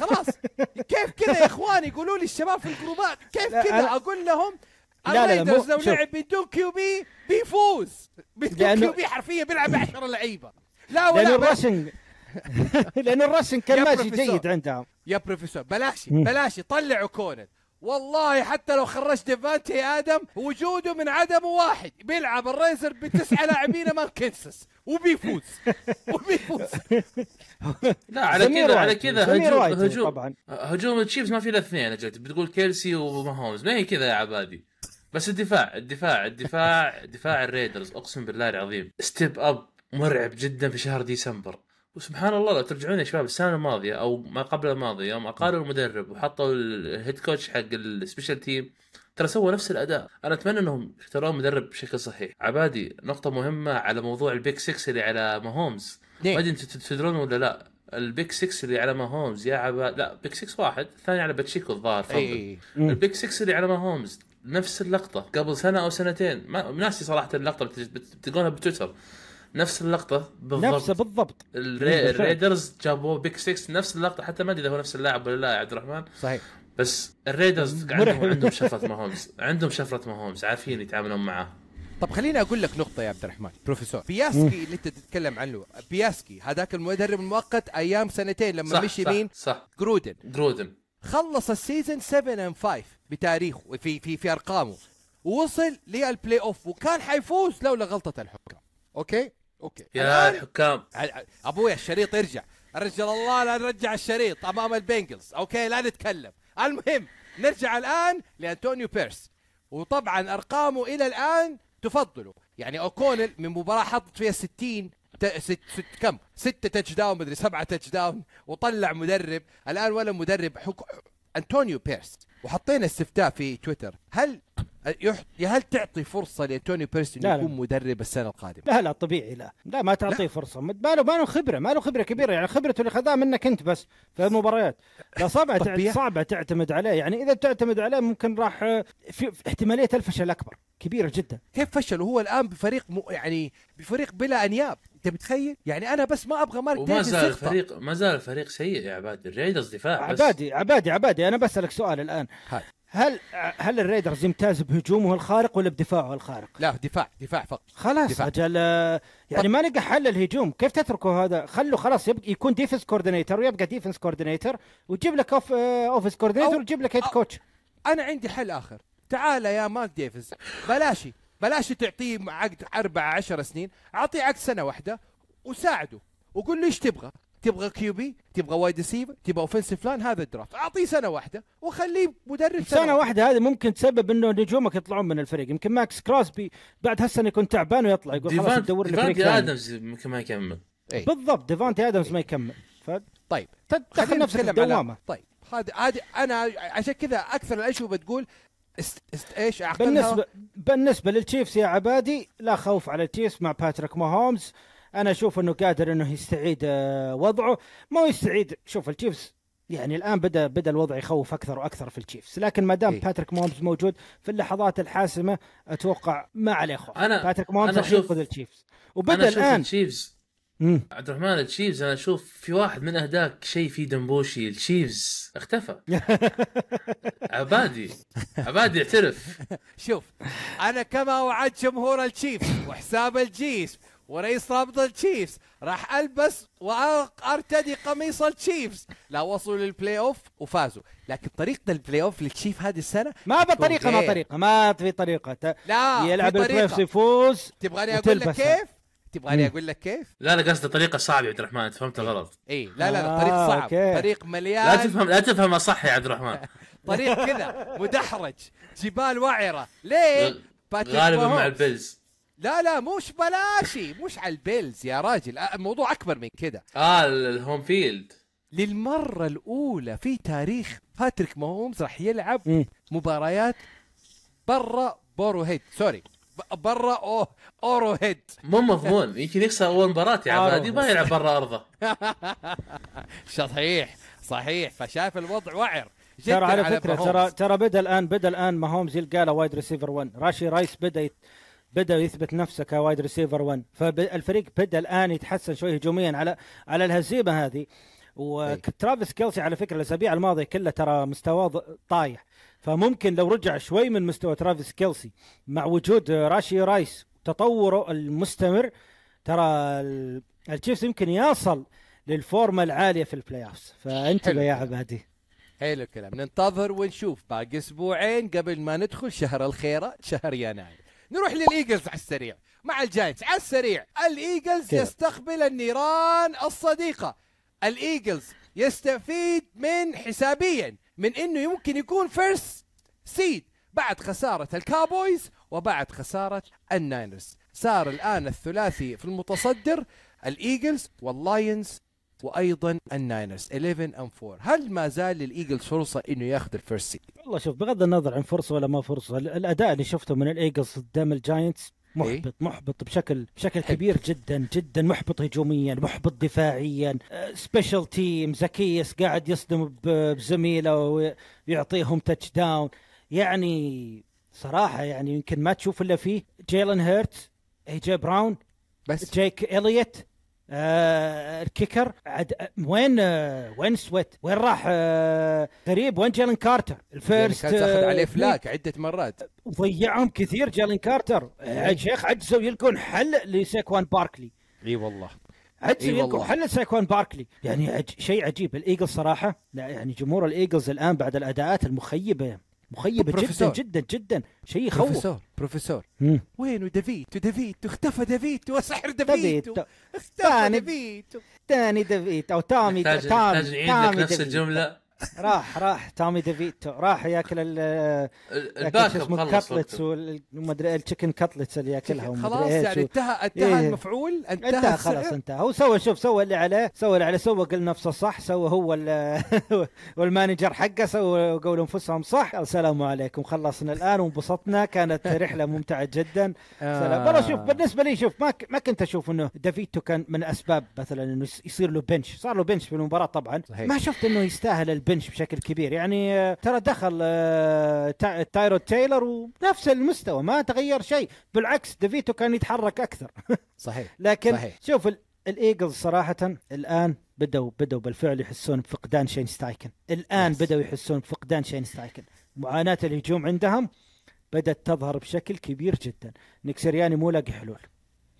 خلاص. كيف كذا يا اخوان يقولوا لي الشباب في الجروبات كيف كذا أقول لهم لا، لا، لا، الريدرز لو. لعب بدون QB بيفوز. بدون QB حرفيا بيلعب 10 لعيبة. لا ولا بس ال rushing لأنه الراشنج كان ماشي. جيد عندهم. يا بروفيسور. بلاش مم. بلاش طلعوا اوكونل والله حتى لو خرجت ديفانتي آدمز وجوده من عدم واحد. بيلعب الريدرز بتسعة لاعبين أمام كنسس وبيفوز. وبيفوز. لا على كذا على. كذا هجوم هجوم طبعا. هجوم التشيفز ما في إلا اثنين أجل بتقول كيلسي وماهومز. ما هي كذا يا عبادي. بس الدفاع الدفاع الدفاع دفاع الريدرز. أقسم بالله العظيم step up مرعب جدا في شهر ديسمبر. وسبحان الله لو ترجعون يا شباب السنة الماضية أو ما قبل الماضيه يوم اقالوا المدرب وحطوا ال head coach حق ال special team ترى سووا نفس الأداء. أنا أتمنى إنهم يختارون مدرب بشكل صحيح. عبادي نقطة مهمة على موضوع ال pick 6 اللي على ماهومز. ما أدري أنتم تدرون ولا لا. ال pick 6 اللي على ماهومز يا عبادي لا pick 6 واحد الثاني على باتشيكو الظاهر fumble. اي ال pick 6 اللي على ماهومز نفس اللقطة. قبل سنة أو سنتين ما ناسي صراحة اللقطة بت- بت- بتلقونها بتويتر. نفس اللقطة بالضبط. نفسه بالضبط. الري... الريدرز جابوا pick 6 نفس اللقطة. حتى ما أدري إذا هو نفس اللاعب ولا لا يا عبد الرحمن. صحيح. بس الريدرز. عندهم عندهم شفرة ماهومز. عندهم شفرة ماهومز عارفين يتعاملون معاه. طب خليني أقول لك نقطة يا عبد الرحمن. بروفيسور. بيساتشيا اللي أنت تتكلم عنه بيساتشيا هذاك المدرب المؤقت أيام سنتين لما صح مشي صح, مين؟ صح. جرودن. جرودن. خلص ال season 7 and 5 بتاريخه في في في أرقامه. ووصل لل playoff وكان حيفوز لولا غلطة الحكام okay؟ okay. يا الحكام. ابويا الشريط يرجع رجل الله لا نرجع الشريط أمام البنجلز. okay لا نتكلم. المهم نرجع الآن لأنتونيو بيرس. وطبعا أرقامه إلى الآن تفضله. يعني اوكونل من مباراة حطت فيها 60 ت- ست, ست كم؟ ستة touchdown مدري سبعة touchdown وطلع مدرب. الآن ولا مدرب حك... أنتونيو بيرس وحطينا استفتاء في تويتر. هل يح... هل تعطي فرصة لأنتونيو بيرس لا، لا. يكون مدرب السنة القادمة؟ لا لا طبيعي لا. لا ما تعطيه فرصة. ما له ما له خبرة ما له خبرة كبيرة. يعني خبرته اللي خذاها منك أنت بس في المباريات. لا بيا- صعبه تعتمد عليه. يعني إذا تعتمد عليه ممكن راح في احتمالية الفشل أكبر كبيرة جدا. كيف فشل؟ وهو الآن بفريق م... يعني بفريق بلا أنياب. انت متخيل؟ يعني أنا بس ما أبغى مارك وما زال يخطأ. الفريق ما زال الفريق سيء يا عبادي الريدرز دفاع بس. عبادي عبادي عبادي أنا بسألك سؤال الآن. هاي. هل هل الريدرز يمتاز بهجومه الخارق ولا بدفاعه الخارق؟ لا دفاع دفاع فقط. خلاص دفاع. أجل يعني ما لقى حل الهجوم. كيف تتركه هذا؟ خلوا خلاص يبقى يكون defense coordinator ويبقى defense coordinator وتجيب لك off offense coordinator أو- وتجيب لك head coach أنا عندي حل آخر. تعال يا مارك ديفيس بلاشي بلاش تعطيه عقد أربعة عشر سنين أعطيه عقد سنة واحدة وساعده. وقول له إيش تبغى؟ تبغى QB تبغى wide receiver تبغى offensive line هذا ال draft. أعطيه سنة واحدة وخليه مدرب سنة واحدة. هذه ممكن تسبب إنه نجومك يطلعون من الفريق. يمكن ماكس كراسبي بعد هالسنة يكون تعبان ويطلع يقول خلاص تدور لي فريق ديفانتي آدمز يمكن ما يكمل. إيه. بالضبط ديفانتي آدمز ما يكمل. ف طيب تدخل خلينا نفسك في نتكلم على- الدوامه طيب هذا هذه أنا عشان كذا أكثر الأشياء بتقول است... است... إيش بالنسبة بالنسبة للتشيفز يا عبادي لا خوف على التشيفز مع باتريك ماهومز. أنا أشوف إنه قادر إنه يستعيد آه، وضعه. ما هو يستعيد شوف التشيفز يعني الآن بدا بدأ الوضع يخوف أكثر وأكثر في التشيفز. لكن ما دام إيه. باتريك ماهومز موجود في اللحظات الحاسمة أتوقع ما عليه خوف. أنا- باتريك ماهومز راح أشوف- ينقذ التشيفز. وبدأ أنا أشوف الان التشيفز مم. عبد الرحمن التشيفز أنا أشوف في واحد من أهداك شيء في دمبوشي التشيفز اختفى عبادي عبادي اعترف شوف أنا كما وعدت جمهور التشيفز وحساب الجيس ورئيس رابطة التشيفز راح ألبس وأرتدي قميص التشيفز لا وصلوا لل playoff وفازوا لكن طريقة ال playoff للتشيف هذه السنة ما بطريقه ما. طريقة ما في طريقة ت- لا يلعب طريقة. ال playoffs يفوز تبغاني أقول لك. كيف؟ تبغاني. أقول لك كيف؟ لا لا قصدي طريقة صعبة يا عبد الرحمن انت فهمت غلط إي لا لا لا آه، طريق صعب okay. طريق لا مليان تفهم لا تفهم صح يا عبد الرحمن طريق كذا مدحرج جبال وعرة ليه؟ غالبا مع. البيلز لا لا مش بلاشي مش على البيلز يا راجل آه، الموضوع أكبر من كده آه ال home field للمرة الأولى في تاريخ باتريك ماهومز راح يلعب. مباريات برا آروهيد sorry برا أو آروهيد. مو مضمون. يمكن يخسر أول مباراة يا عبادي ما يلعب برا أرضه. صحيح صحيح. فشايف الوضع وعر جدا ترى على فكرة. ترى ترى بدأ الان بدأ الآن ماهومز يلقى wide receiver 1 راشي رايس بدأ يت... بدأ يثبت نفسه ك wide receiver 1 فالفريق بدأ الآن يتحسن شوي هجوميا على على الهزيمة هذه. وترافيس كيلسي على فكرة الأسابيع الماضية كلها ترى مستواه طايح. فممكن لو رجع شوي من مستوى ترافيس كيلسي مع وجود راشي رايس تطوره المستمر ترى ال- التشيفز يمكن يصل للفورمة العالية في ال playoffs فانتبه. يا عبادي. حلو الكلام. ننتظر ونشوف باقي أسبوعين قبل ما ندخل شهر الخيرة شهر يناير. نروح للإيجلز على السريع. مع الجاينتس على السريع. الإيجلز. يستقبل النيران الصديقة. الإيجلز يستفيد من حسابيا من إنه يمكن يكون first seed بعد خسارة الكابويز وبعد خسارة الناينرز صار الآن الثلاثي في المتصدر الإيجلز واللايونز وأيضا الناينرز 11 ام 4 هل ما زال للايجلز فرصة إنه ياخذ ال first seed والله شوف بغض النظر عن فرصة ولا ما فرصة ال- الأداء اللي شفته من الايجلز قدام الجاينتس محبط محبط بشكل بشكل كبير جدا جدا محبط هجوميا محبط دفاعيا. special team زكيس قاعد يصدم بزميله ويعطيهم touchdown يعني صراحة يعني يمكن ما تشوف إلا فيه جيلن هيرتس اي جي براون بس جيك اليوت آه ال kicker. عد وين آه وين سويفت؟ وين راح آه غريب وين جيلن كارتر؟ ال first كان تاخذ عليه آه، flag عدة مرات. ضيعهم كثير جيلن كارتر. يا شيخ عجزوا يلقون حل لسيكوان باركلي. إي والله. عجزوا إي يلقون. حل لسيكوان باركلي. يعني عج... شيء عجيب. الايجلز صراحة لا يعني جمهور الإيجلز الآن بعد الأداءات المخيبة. مخيبه جدا بروفيسور. جدا جدا شيء يخوف بروفيسور بروفيسور مم. وينه دافيتو دافيتو اختفى دافيتو وسحر دافيتو دافيتو. اختفى ثاني. دافيتو تاني ديفيت أو تامي تامي تامي نفس. الجملة راح راح تامي ديفيتو راح ياكل ال الباك وقته. والمدري التشيكن كاتلتس اللي ياكلها خلاص يعني انتهى انتهى إيه. المفعول انتهى, انتهى. خلاص انتهى. هو سوى شوف سوى اللي عليه سوى اللي عليه سوى قل نفسه صح سوى هو ال- وال manager حقه سوى قول انفسهم صح. السلام عليكم. خلصنا الآن وانبسطنا كانت رحلة ممتعة جدا. سلام. والله شوف بالنسبة لي شوف ما ما كنت أشوف إنه دافيتو كان من أسباب مثلا إنه يصير له bench. صار له bench في المباراة طبعا. ما شفت إنه يستاهل ال bench. بشكل كبير. يعني آه، ترى دخل آه، تا- تايرود تايلور ونفس المستوى ما تغير شيء. بالعكس دافيتو كان يتحرك أكثر. صحيح لكن صحيح. شوف ال- الإيجلز صراحة الآن بدوا بدوا بالفعل يحسون بفقدان شين ستايكن. الآن Yes. بدوا يحسون بفقدان شين ستايكن. معاناة الهجوم عندهم بدأت تظهر بشكل كبير جدا. نيك سيرياني مو لاقي حلول.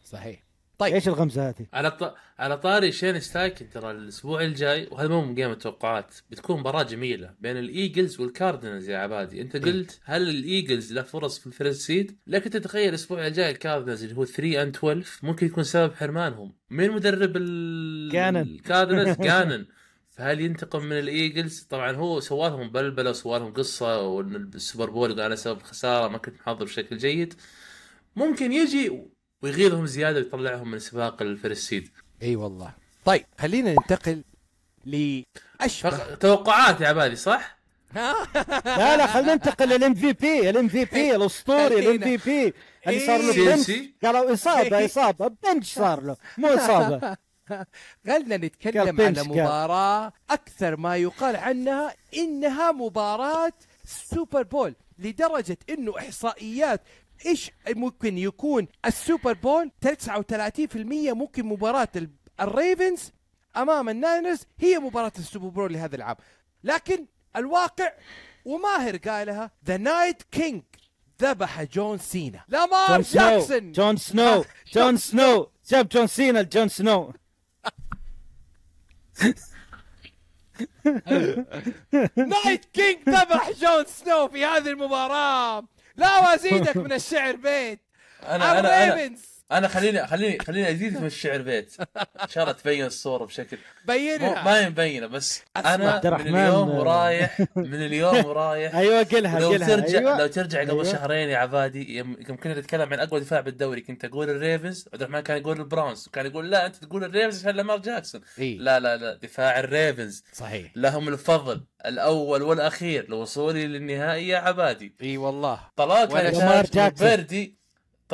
صحيح. طيب. إيش الغمزة هذه؟ على ط... على طاري شين ستايكن ترى الأسبوع الجاي وهذا مو من game التوقعات بتكون مباراة جميلة بين الإيجلز والكاردينالز يا عبادي. أنت قلت هل الإيجلز له فرص في ال first seed لكن تتخيل الأسبوع الجاي الكاردينالز اللي هو 3 and 12 ممكن يكون سبب حرمانهم. مين مدرب ال... الكاردينالز جانن فهل ينتقم من الإيجلز؟ طبعا هو سوى لهم بلبلة وسوى لهم قصة وإن السوبر بول أنا سبب الخساره ما كنت محضر بشكل جيد. ممكن يجي ويغيظهم زيادة ويطلعهم من سباق ال first seed إي والله. طيب خلينا ننتقل لاشبه فق... توقعات يا عبادي صح؟ لا لا خلينا ننتقل لل MVP. ال MVP الأسطوري ال MVP. اللي صار له bench. تشيلسي؟ قالوا إصابة إصابة. bench صار له. مو إصابة. خلنا نتكلم على قال. مباراة أكثر ما يقال عنها إنها مباراة سوبر بول لدرجة إنه إحصائيات إيش ممكن يكون السوبر بول؟ 39% ممكن مباراة ال- الريفنز أمام الناينرز هي مباراة السوبر بول لهذا العام. لكن الواقع وماهر قالها the Night King ذبح جون سينا. لامار جون سنو جاكسون. جون سنو جون سنو. جاب جون سينا لجون سنو. Night King ذبح جون سنو في هذه المباراة. لا وازيدك من الشعر بيت. أنا أنا أنا, خليني خليني خليني أزيد من الشعر بيت إن شاء الله تبين الصورة بشكل بينها ما هي مبينة بس. أنا من اليوم. ورايح من اليوم ورايح أيوه قلها لو قلها ترجع أيوة. لو ترجع قبل أيوة. شهرين يا عبادي يوم كنا نتكلم عن أقوى دفاع بالدوري كنت أقول الريفنز عبد الرحمن كان يقول البراونز وكان يقول لا أنت تقول الريفنز عشان لامار جاكسون إيه. لا لا لا دفاع الريفنز صحيح لهم الفضل الأول والأخير لوصولي للنهائي يا عبادي إي والله كان لامار جاكسون. بردي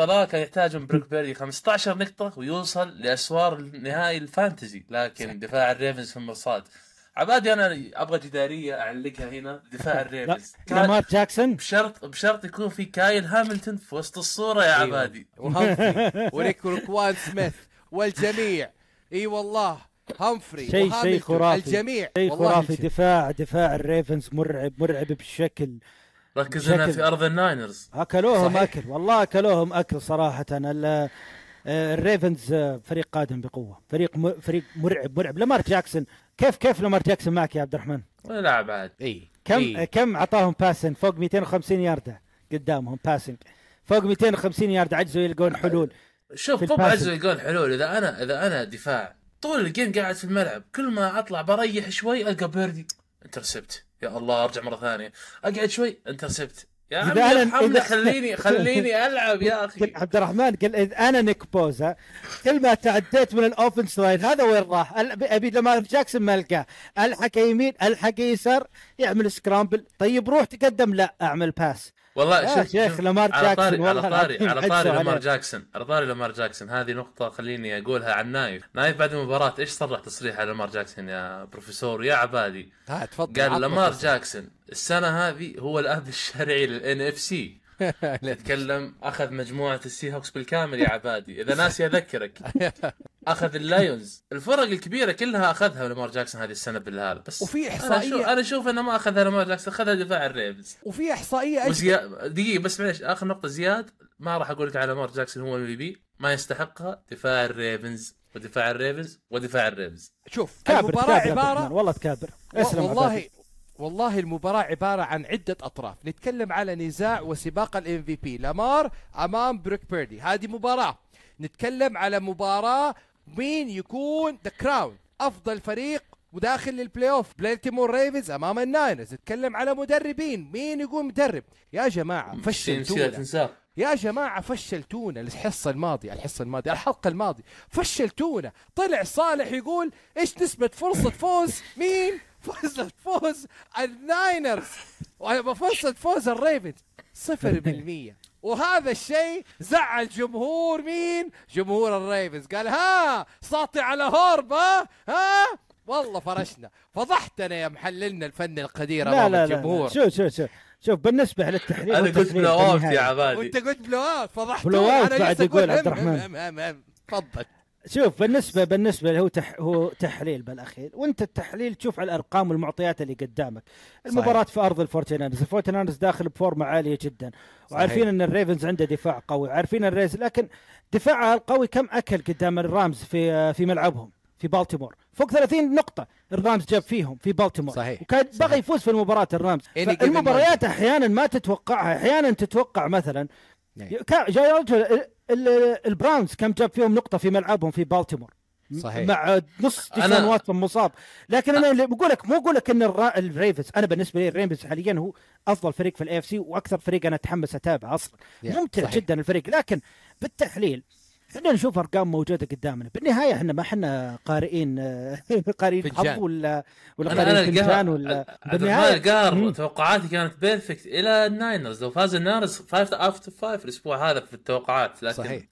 كان يحتاج من بروك بيردي 15 نقطة ويوصل لأسوار النهائي ال fantasy لكن دفاع الريفنز في المرصاد. عبادي أنا أبغى جدارية أعلقها هنا دفاع الريفنز لامار جاكسون. بشرط بشرط يكون في كايل هاملتون في وسط الصورة يا أيوة. عبادي. وهمفري وريك روكوان سميث والجميع. إي والله. همفري شيء شيء خرافي. الجميع. شيء والله خرافي. دفاع دفاع الريفنز مرعب مرعب بشكل ركز هنا بشكل- في أرض الناينرز. أكلوهم صحيح. أكل. والله أكلوهم أكل صراحة. ال- الريفنز آه، فريق قادم بقوة. فريق م... فريق مرعب مرعب. لامار جاكسون. كيف كيف لامار جاكسون معك يا عبد الرحمن؟ لاعب عاد إي كم إي. كم أعطاهم passing فوق 250 يارده قدامهم passing فوق 250 يارده عجزوا يلقون حلول. شوف الباسل. عجزوا يلقون حلول. إذا أنا إذا أنا دفاع طول ال game قاعد في الملعب. كل ما أطلع بريح شوي ألقى بيردي. intercept. يا الله أرجع مرة ثانية. أقعد شوي. intercept يا إذا عمي أنا- ارحمني إذا- خليني خليني ألعب يا أخي. عبد الرحمن قال إذ أنا نيك بوزا كل ما تعديت من ال offense line هذا وين راح؟ أبي لامار جاكسون ما ألقاه. ألحق يمين ألحق يسار يعمل scramble طيب روح تقدم. لا أعمل pass والله يا شوف شيخ لامار على جاكسون طاري على طاري على طاري لامار. جاكسون على طاري لامار جاكسون هذه نقطة خليني أقولها عن نايف نايف بعد المباراة إيش صرح تصريح على لامار جاكسون يا بروفيسور يا عبادي ها تفضل قال لامار. جاكسون السنة هذه هو الاب الشرعي لل NFC يتكلم أخذ مجموعة السي هوكس بالكامل يا عبادي. إذا ناسي أذكرك. أخذ اللايونز. الفرق الكبيرة كلها أخذها لامار جاكسون هذه السنة بالهذا بس وفي احصائيه أنا أشوف إنه ما أخذها لامار جاكسون. أخذها دفاع الريفز. وفي إحصائية. وزياد دقيقة بس معلش آخر نقطة زياد ما راح أقول لك على لامار جاكسون هو MVP ما يستحقها. دفاع الريفنز ودفاع الريفنز ودفاع الريفز. شوف كابر المباراة كابر عبارة والله تكابر. اسلم والله عبادي. والله المباراة عبارة عن عدة أطراف، نتكلم على نزاع وسباق ال MVP، لامار أمام بروك بيردي، هذه مباراة. نتكلم على مباراة مين يكون the crown، أفضل فريق وداخل لل playoff بالتيمور ريفنز امام الناينرز نتكلم على مدربين. مين يقول مدرب؟ يا جماعة فشلتونا يا جماعة فشلتونا الحصة الماضية الحصة الماضية الحلقة الماضية. فشلتونا طلع صالح يقول إيش نسبة فرصة فوز؟ مين؟ فرصة فوز الناينرز. وفرصة فوز الريفنز صفر بالمية. وهذا الشيء زعل جمهور مين؟ جمهور الريفنز قال ها ساطي على هورب ها؟ ها؟ والله فرشنا. فضحتنا يا محللنا الفن القدير لا أمام لا لا, لا. الجمهور. شوف شوف شوف. شوف بالنسبة للتحليل أنا قلت blowout. يا عبادي. وأنت قلت blowout. فضحت blowout بعد يقول عبد الرحمن. تفضل. شوف بالنسبة بالنسبة له هو تح هو تحليل بالأخير. وأنت التحليل تشوف على الأرقام والمعطيات اللي قدامك. المباراة في أرض الفورتي ناينرز الفورتي ناينرز داخل بفورمة عالية جدا. وعارفين صحيح. إن الريفنز عنده دفاع قوي. عارفين الريفنز لكن دفاعها القوي كم أكل قدام الرامز في في ملعبهم في بالتيمور؟ فوق 30 نقطة الرامز جاب فيهم في بالتيمور. صحيح. وكان صحيح. بغى يفوز في المباراة الرامز. given المباريات أحيانا ما تتوقعها. أحيانا تتوقع مثلا نعم. جاي رجل البراونز كم جاب فيهم نقطة في ملعبهم في بالتيمور صحيح. مع نص أنا- ديشان واتسون مصاب لكن أنا اللي بقول لك مو أقول لك إن الرا- الريفنز أنا بالنسبة لي الريفنز حاليا هو أفضل فريق في ال AFC وأكثر فريق أنا أتحمس أتابعه أصلا ممتع صحيح. جدا الفريق لكن بالتحليل خلينا نشوف أرقام موجودة قدامنا بالنهاية إحنا ما إحنا قارئين قارئين. حظ ولا ولا قارئين فنجان ولا الرحمن القهر. توقعاتي كانت perfect إلى الناينرز لو فاز الناينرز 5 out 5 الأسبوع هذا في التوقعات لكن صحيح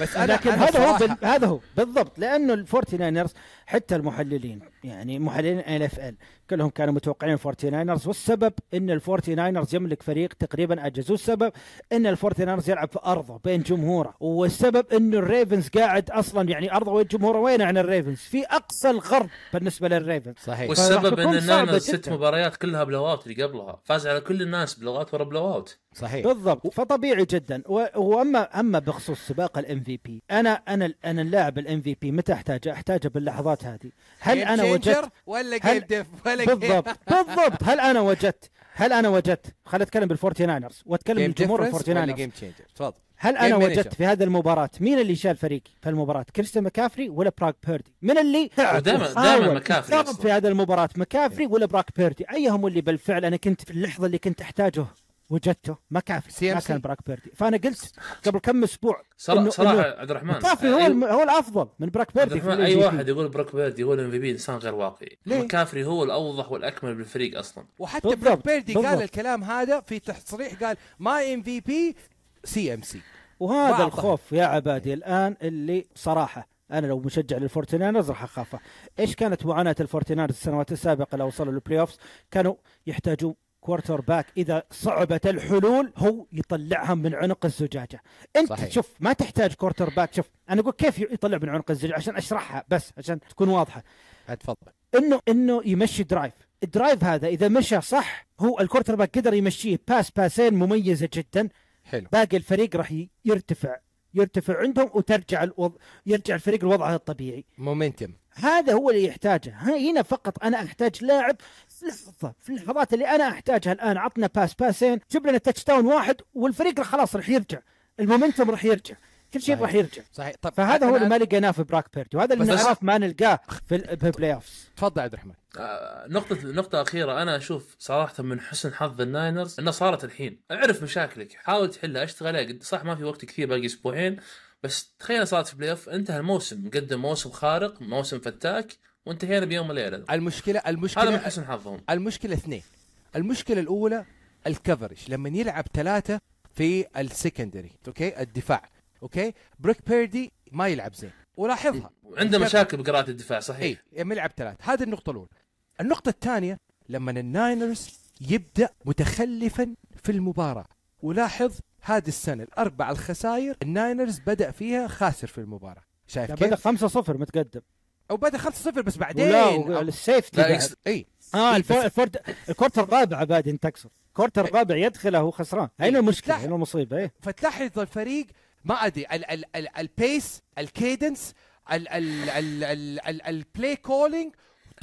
بس أنا لكن أنا هذا هو بال... هذا هو بالضبط لأنه الفورتي ناينرز حتى المحللين يعني محللين ال NFL كلهم كانوا متوقعين الفورتي ناينرز والسبب إن الفورتي ناينرز يملك فريق تقريبا اجهز والسبب إن الفورتي ناينرز يلعب في أرضه بين جمهوره والسبب انه الريفنز قاعد أصلا يعني أرضه وين جمهوره؟ وين عن الريفنز؟ في أقصى الغرب بالنسبة للريفنز. صحيح. والسبب إن الناينرز ست. مباريات كلها blowout اللي قبلها فاز على كل الناس blowout ورا blowout صحيح. بالضبط. فطبيعي جدا. و- وأما أما بخصوص سباق ال MVP أنا أنا أنا اللاعب ال MVP متى أحتاجه؟ أحتاجه باللحظات هذه. هل أنا game changer وجدت ولا هل- جيم ديف ولا game- بالضبط بالضبط. هل أنا وجدت هل أنا وجدت خليني أتكلم بالفورتي ناينرز واتكلم من جمهور الفورتي ناينرز تفضل. هل أنا وجدت. في هذه المباراة مين اللي شال فريقي في المباراة؟ كريستيان مكافري ولا بروك بيردي؟ من اللي ودايماً- وحاول دايماً مكافري. في هذه المباراة مكافري ولا بروك بيردي؟ أيهم اللي بالفعل أنا كنت في اللحظة اللي كنت أحتاجه؟ وجدته ما CMC. كان بروك بيردي فأنا قلت قبل كم أسبوع صراحة إنه- صراحة عبد الرحمن مكافري هو أي- الم... هو الأفضل من بروك عبد بيردي في الرحمن أي. واحد يقول بروك بيردي هو ال MVP إنسان غير واقعي؟ مكافري هو الأوضح والأكمل بالفريق أصلا وحتى بالضبط، بروك بيردي قال بالضبط. الكلام هذا في تصريح قال ما إم في بي سي إم سي وهذا. الخوف يا عبادي الآن اللي صراحة أنا لو مشجع للفورتي ناينرز راح أخافه إيش كانت معاناة الفورتي ناينرز السنوات السابقة لو وصلوا لل playoffs كانوا يحتاجون quarterback إذا صعبت الحلول هو يطلعها من عنق الزجاجة. أنت صحيح. شوف ما تحتاج quarterback شوف أنا أقول كيف يطلع من عنق الزجاجة؟ عشان أشرحها بس عشان تكون واضحة. اتفضل. إنه إنه يمشي drive ال drive هذا إذا مشى صح هو ال quarterback قدر يمشيه pass pass ين مميزة جدا. حلو. باقي الفريق راح يرتفع يرتفع عندهم وترجع الوض... يرجع الفريق لوضعه الطبيعي. momentum هذا هو اللي يحتاجه. هنا فقط أنا أحتاج لاعب في لحظة في اللحظات اللي أنا أحتاجها الآن. عطنا pass pass ين جيب لنا touchdown واحد والفريق راح خلاص راح يرجع. ال momentum راح يرجع. كل شيء. راح يرجع. صحيح. طب فهذا هو اللي ما لقيناه في بروك بيردي. وهذا اللي نعرف ما نلقاه في ال- في البلاي اوفز تفضل عبد الرحمن. آه، نقطة نقطة أخيرة. أنا أشوف صراحة من حسن حظ الناينرز إنها صارت الحين، أعرف مشاكلك، حاول تحلها، أشتغل عليها، صح ما في وقت كثير باقي أسبوعين، بس تخيل صارت في playoff انتهى الموسم، مقدم موسم خارق، موسم فتاك، وانتهينا بيوم وليلة. المشكلة هذا من المشكلة حسن حظهم. المشكلة اثنين. المشكلة الأولى ال coverage لما يلعب ثلاثة في ال secondary okay؟ الدفاع okay؟ بروك بيردي ما يلعب زين. ولاحظها. عنده مشاكل بقراءة الدفاع صحيح. اي لما يلعب ثلاث هذه النقطة الأولى. النقطة الثانية لما الناينرز يبدأ متخلفا في المباراة. ولاحظ هذه السنة الأربع الخسائر الناينرز بدأ فيها خاسر في المباراة. شايف كيف؟ بدأ 5-0 متقدم. أو بدأ 5-0 بس بعدين. ال safety لا. يكس- إي آه ال fourth ال quarter الرابع بعد انت تقصد ال quarter الرابع يدخله وهو خسران. هنا المشكلة. هنا المصيبة إيه فتلاحظ الفريق ما أدري ال- ال- ال- ال pace ال cadence ال- ال- ال- ال- ال- ال play calling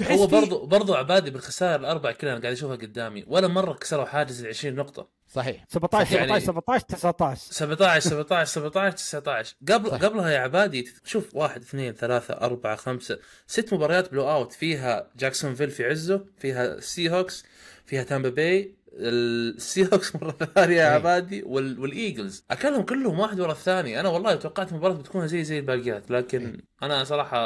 هو برضو برضو عبادي بالخسائر الأربع كلها أنا قاعد أشوفها قدامي، ولا مرة كسروا حاجز ال 20 نقطة. صحيح. 17 يعني- 17 17 19 17 17 17 19 قبل صح. قبلها يا عبادي شوف واحد اثنين ثلاثة أربعة خمسة ست مباريات blowout. فيها جاكسون فيل في عزه فيها سي هوكس فيها تامبا باي. السي هوكس مرة ثانية يا إيه. عبادي وال... والإيجلز. أكلهم كلهم واحد ورا الثاني. أنا والله توقعت المباراة بتكون زي زي الباقيات لكن أنا صراحة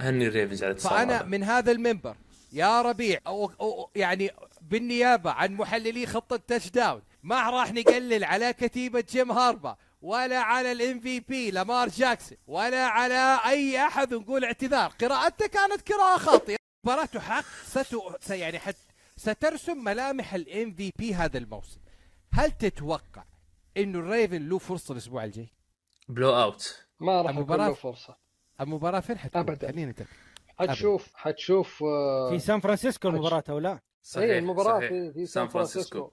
أهني الريفنز على فأنا. من هذا المنبر يا ربيع أو أو يعني بالنيابة عن محللي خط التاتش داون ما راح نقلل على كتيبة جيم هاربا ولا على ال MVP لامار جاكسون ولا على أي أحد نقول اعتذار. قراءته كانت قراءة خاطئة. مباراته حق ستو س- يعني حت سترسم ملامح ال MVP هذا الموسم. هل تتوقع إنه الريفن له فرصة الأسبوع الجاي؟ blowout ما راح يكون المباراة- له فرصة. المباراه فين حتكون؟ أبداً. خلينا حتشوف حتشوف آه، في سان فرانسيسكو المباراة أو لا؟ هي المباراة صحيح. في, في سان فرانسيسكو.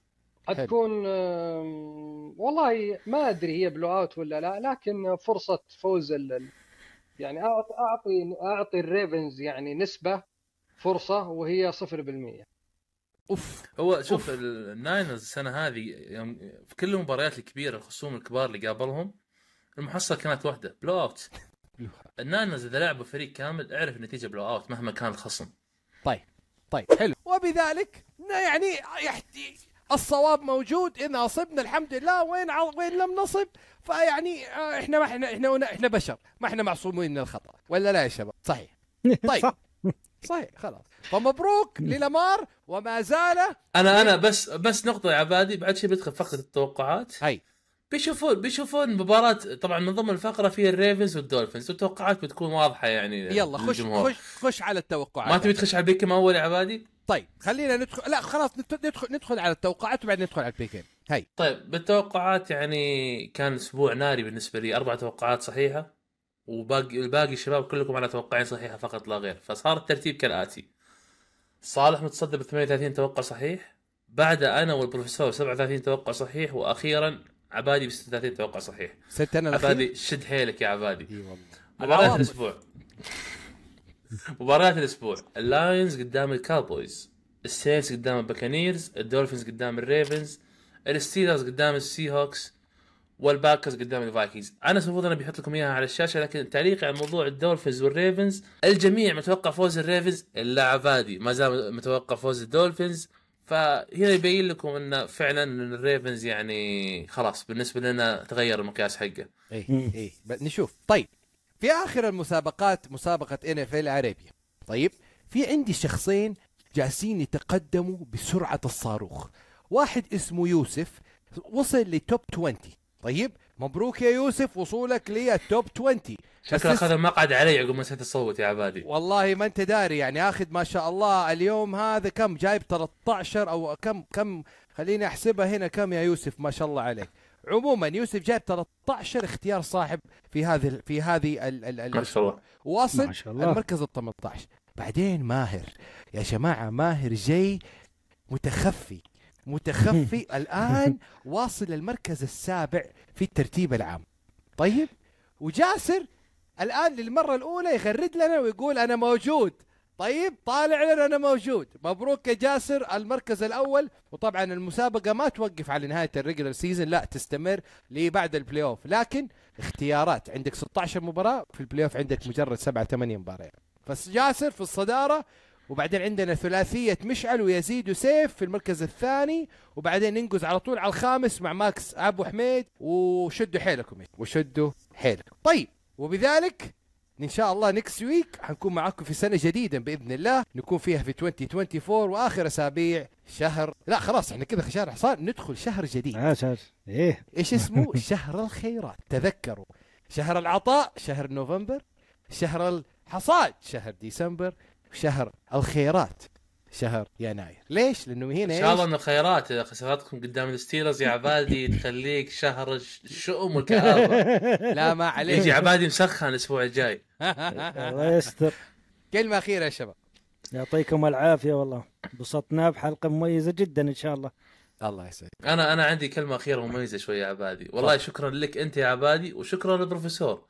حتكون آم، والله ما أدري هي blowout ولا لا لكن فرصة فوز ال يعني أعط- اعطي أعطي الريفنز يعني نسبة فرصة وهي 0% أوف. هو شوف ال- الناينرز السنة هذه يوم في كل المباريات الكبيرة الخصوم الكبار اللي قابلهم المحصلة كانت واحدة blowout الناينرز إذا لعبوا فريق كامل اعرف النتيجه blowout مهما كان الخصم. طيب طيب حلو. وبذلك يعني يحتي الصواب موجود إن أصبنا الحمد لله وين ع... وين لم نصب. فيعني آه، إحنا ما إحنا إحنا إحنا بشر ما إحنا معصومين من الخطأ. ولا لا يا شباب؟ صحيح. طيب. صح. صحيح خلاص. فمبروك للامار وما زال أنا أنا بس بس نقطة يا عبادي بعد شيء بيدخل فقره التوقعات. هي بيشوفون بيشوفون مباراة طبعا من ضمن الفقرة فيها الريفنز والدولفينز. والتوقعات بتكون واضحة يعني يلا خش. خش خش على التوقعات. ما تبي تخش على ال pick'em أول يا عبادي؟ طيب خلينا ندخل لا خلاص ندخل ندخل, ندخل على التوقعات وبعدين ندخل على ال pick'em هي طيب بالتوقعات يعني كان أسبوع ناري بالنسبة لي أربع توقعات صحيحة وباقي الباقي الشباب كلكم على توقعين صحيحة فقط لا غير. فصار الترتيب كالآتي. صالح متصدر ب 38 توقع صحيح. بعده أنا والبروفيسور 37 توقع صحيح. وأخيرا عبادي ب 36 توقع صحيح. ست أنا عبادي شد حيلك يا عبادي. إي والله. مباريات العواطف. الأسبوع. مباريات الأسبوع. اللايونز قدام الكاوبويز. السينتس قدام الباكانيرز. الدولفينز قدام الريفنز. الستيلرز قدام السي هوكس والباكرز قدام الفايكنجز. أنا المفروض أنا بيحط لكم إياها على الشاشة لكن تعليقي عن موضوع الدولفينز والريفنز الجميع متوقع فوز الريفنز الا عبادي ما زال متوقع فوز الدولفينز. فهنا يبين لكم إن فعلا الريفنز يعني خلاص بالنسبة لنا تغير المقياس حقه. اي اي نشوف. طيب في آخر المسابقات مسابقة NFL عربيا طيب في عندي شخصين جالسين يتقدموا بسرعة الصاروخ. واحد اسمه يوسف وصل ل top 20 طيب مبروك يا يوسف وصولك لل top 20 شكله اخذ مقعد علي عقب ما نسيت اصوت يا عبادي. والله ما أنت داري يعني آخذ ما شاء الله اليوم هذا كم؟ جايب 13 أو كم كم؟ خليني أحسبها هنا كم يا يوسف؟ ما شاء الله عليك. عموما يوسف جايب 13 اختيار صاحب في هذه في هذه ال ال ال ما شاء الله. واصل ما شاء الله. المركز ال 18 بعدين ماهر. يا جماعة ماهر جاي متخفي. متخفي الآن واصل المركز السابع في الترتيب العام. طيب وجاسر الآن للمرة الأولى يغرد لنا ويقول أنا موجود. طيب طالع لنا أنا موجود. مبروك يا جاسر المركز الأول. وطبعا المسابقة ما توقف على نهاية ال regular season لا تستمر لبعد ال playoff لكن اختيارات عندك 16 مباراة في ال playoff عندك مجرد 7 8 مباريات. فجاسر في الصدارة وبعدين عندنا ثلاثية مشعل ويزيد وسيف في المركز الثاني وبعدين ننقز على طول على الخامس مع ماكس أبو حميد. وشدوا حيلكم وشدوا حيلكم. طيب وبذلك إن شاء الله next week حنكون معاكم في سنة جديدة بإذن الله نكون فيها في 2024 وآخر أسابيع شهر. لا خلاص إحنا كذا شهر حصان ندخل شهر جديد. عاش عاش إيه. إيش اسمه؟ شهر الخيرات. تذكروا. شهر العطاء شهر نوفمبر. شهر الحصاد شهر ديسمبر. شهر الخيرات. شهر يناير. ليش؟ لأنه هنا إن؟ شاء الله إنه خيرات اذا خسارتكم قدام الستيلرز يا عبادي تخليك شهر الش- الشؤم والكآبه لا ما يجي عليك عبادي مسخن الأسبوع الجاي. الله يستر. كلمة أخيرة يا شباب. يعطيكم العافية والله. انبسطنا بحلقة مميزة جدا إن شاء الله. الله يسعدك. أنا أنا عندي كلمة أخيرة مميزة شوية يا عبادي. والله شكرا لك أنت يا عبادي وشكرا للبروفيسور.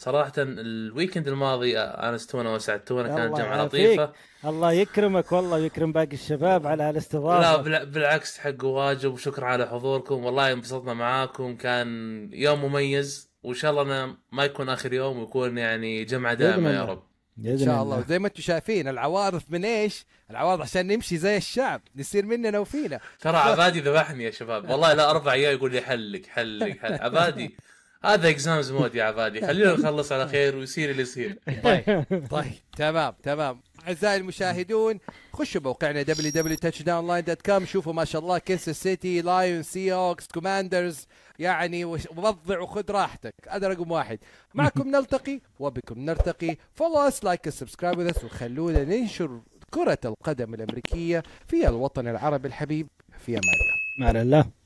صراحة الويكند الماضي انستونا وسعدتونا كانت يعافيك. لطيفة. الله يكرمك والله ويكرم باقي الشباب على لا هالاستضافه بال- بالعكس حق واجب وشكرا على حضوركم. والله انبسطنا معاكم كان يوم مميز وإن شاء الله أنا ما يكون آخر يوم ويكون يعني جمعة بإذن دائمة يا. رب. إن شاء الله. وزي ما أنتم شايفين العوارض من إيش؟ العوارض عشان نمشي زي الشعب نصير مننا وفينا. ترى عبادي ذبحني يا شباب. والله لا أربع أيام يقول لي حلك حلك حل عبادي. هذا exams mode يا عبادي. خلينا نخلص على خير ويصير اللي يصير. طيب. طيب تمام تمام. أعزائي المشاهدون خشوا موقعنا www.touchdownline.com شوفوا ما شاء الله كنساس سيتي لايون سي هوكس كوماندرز يعني وضع وخذ راحتك. هذا رقم واحد. معكم نلتقي وبكم نرتقي. follow us like subscribe وخلونا ننشر كرة القدم الأمريكية في الوطن العربي الحبيب في أمان الله مع الله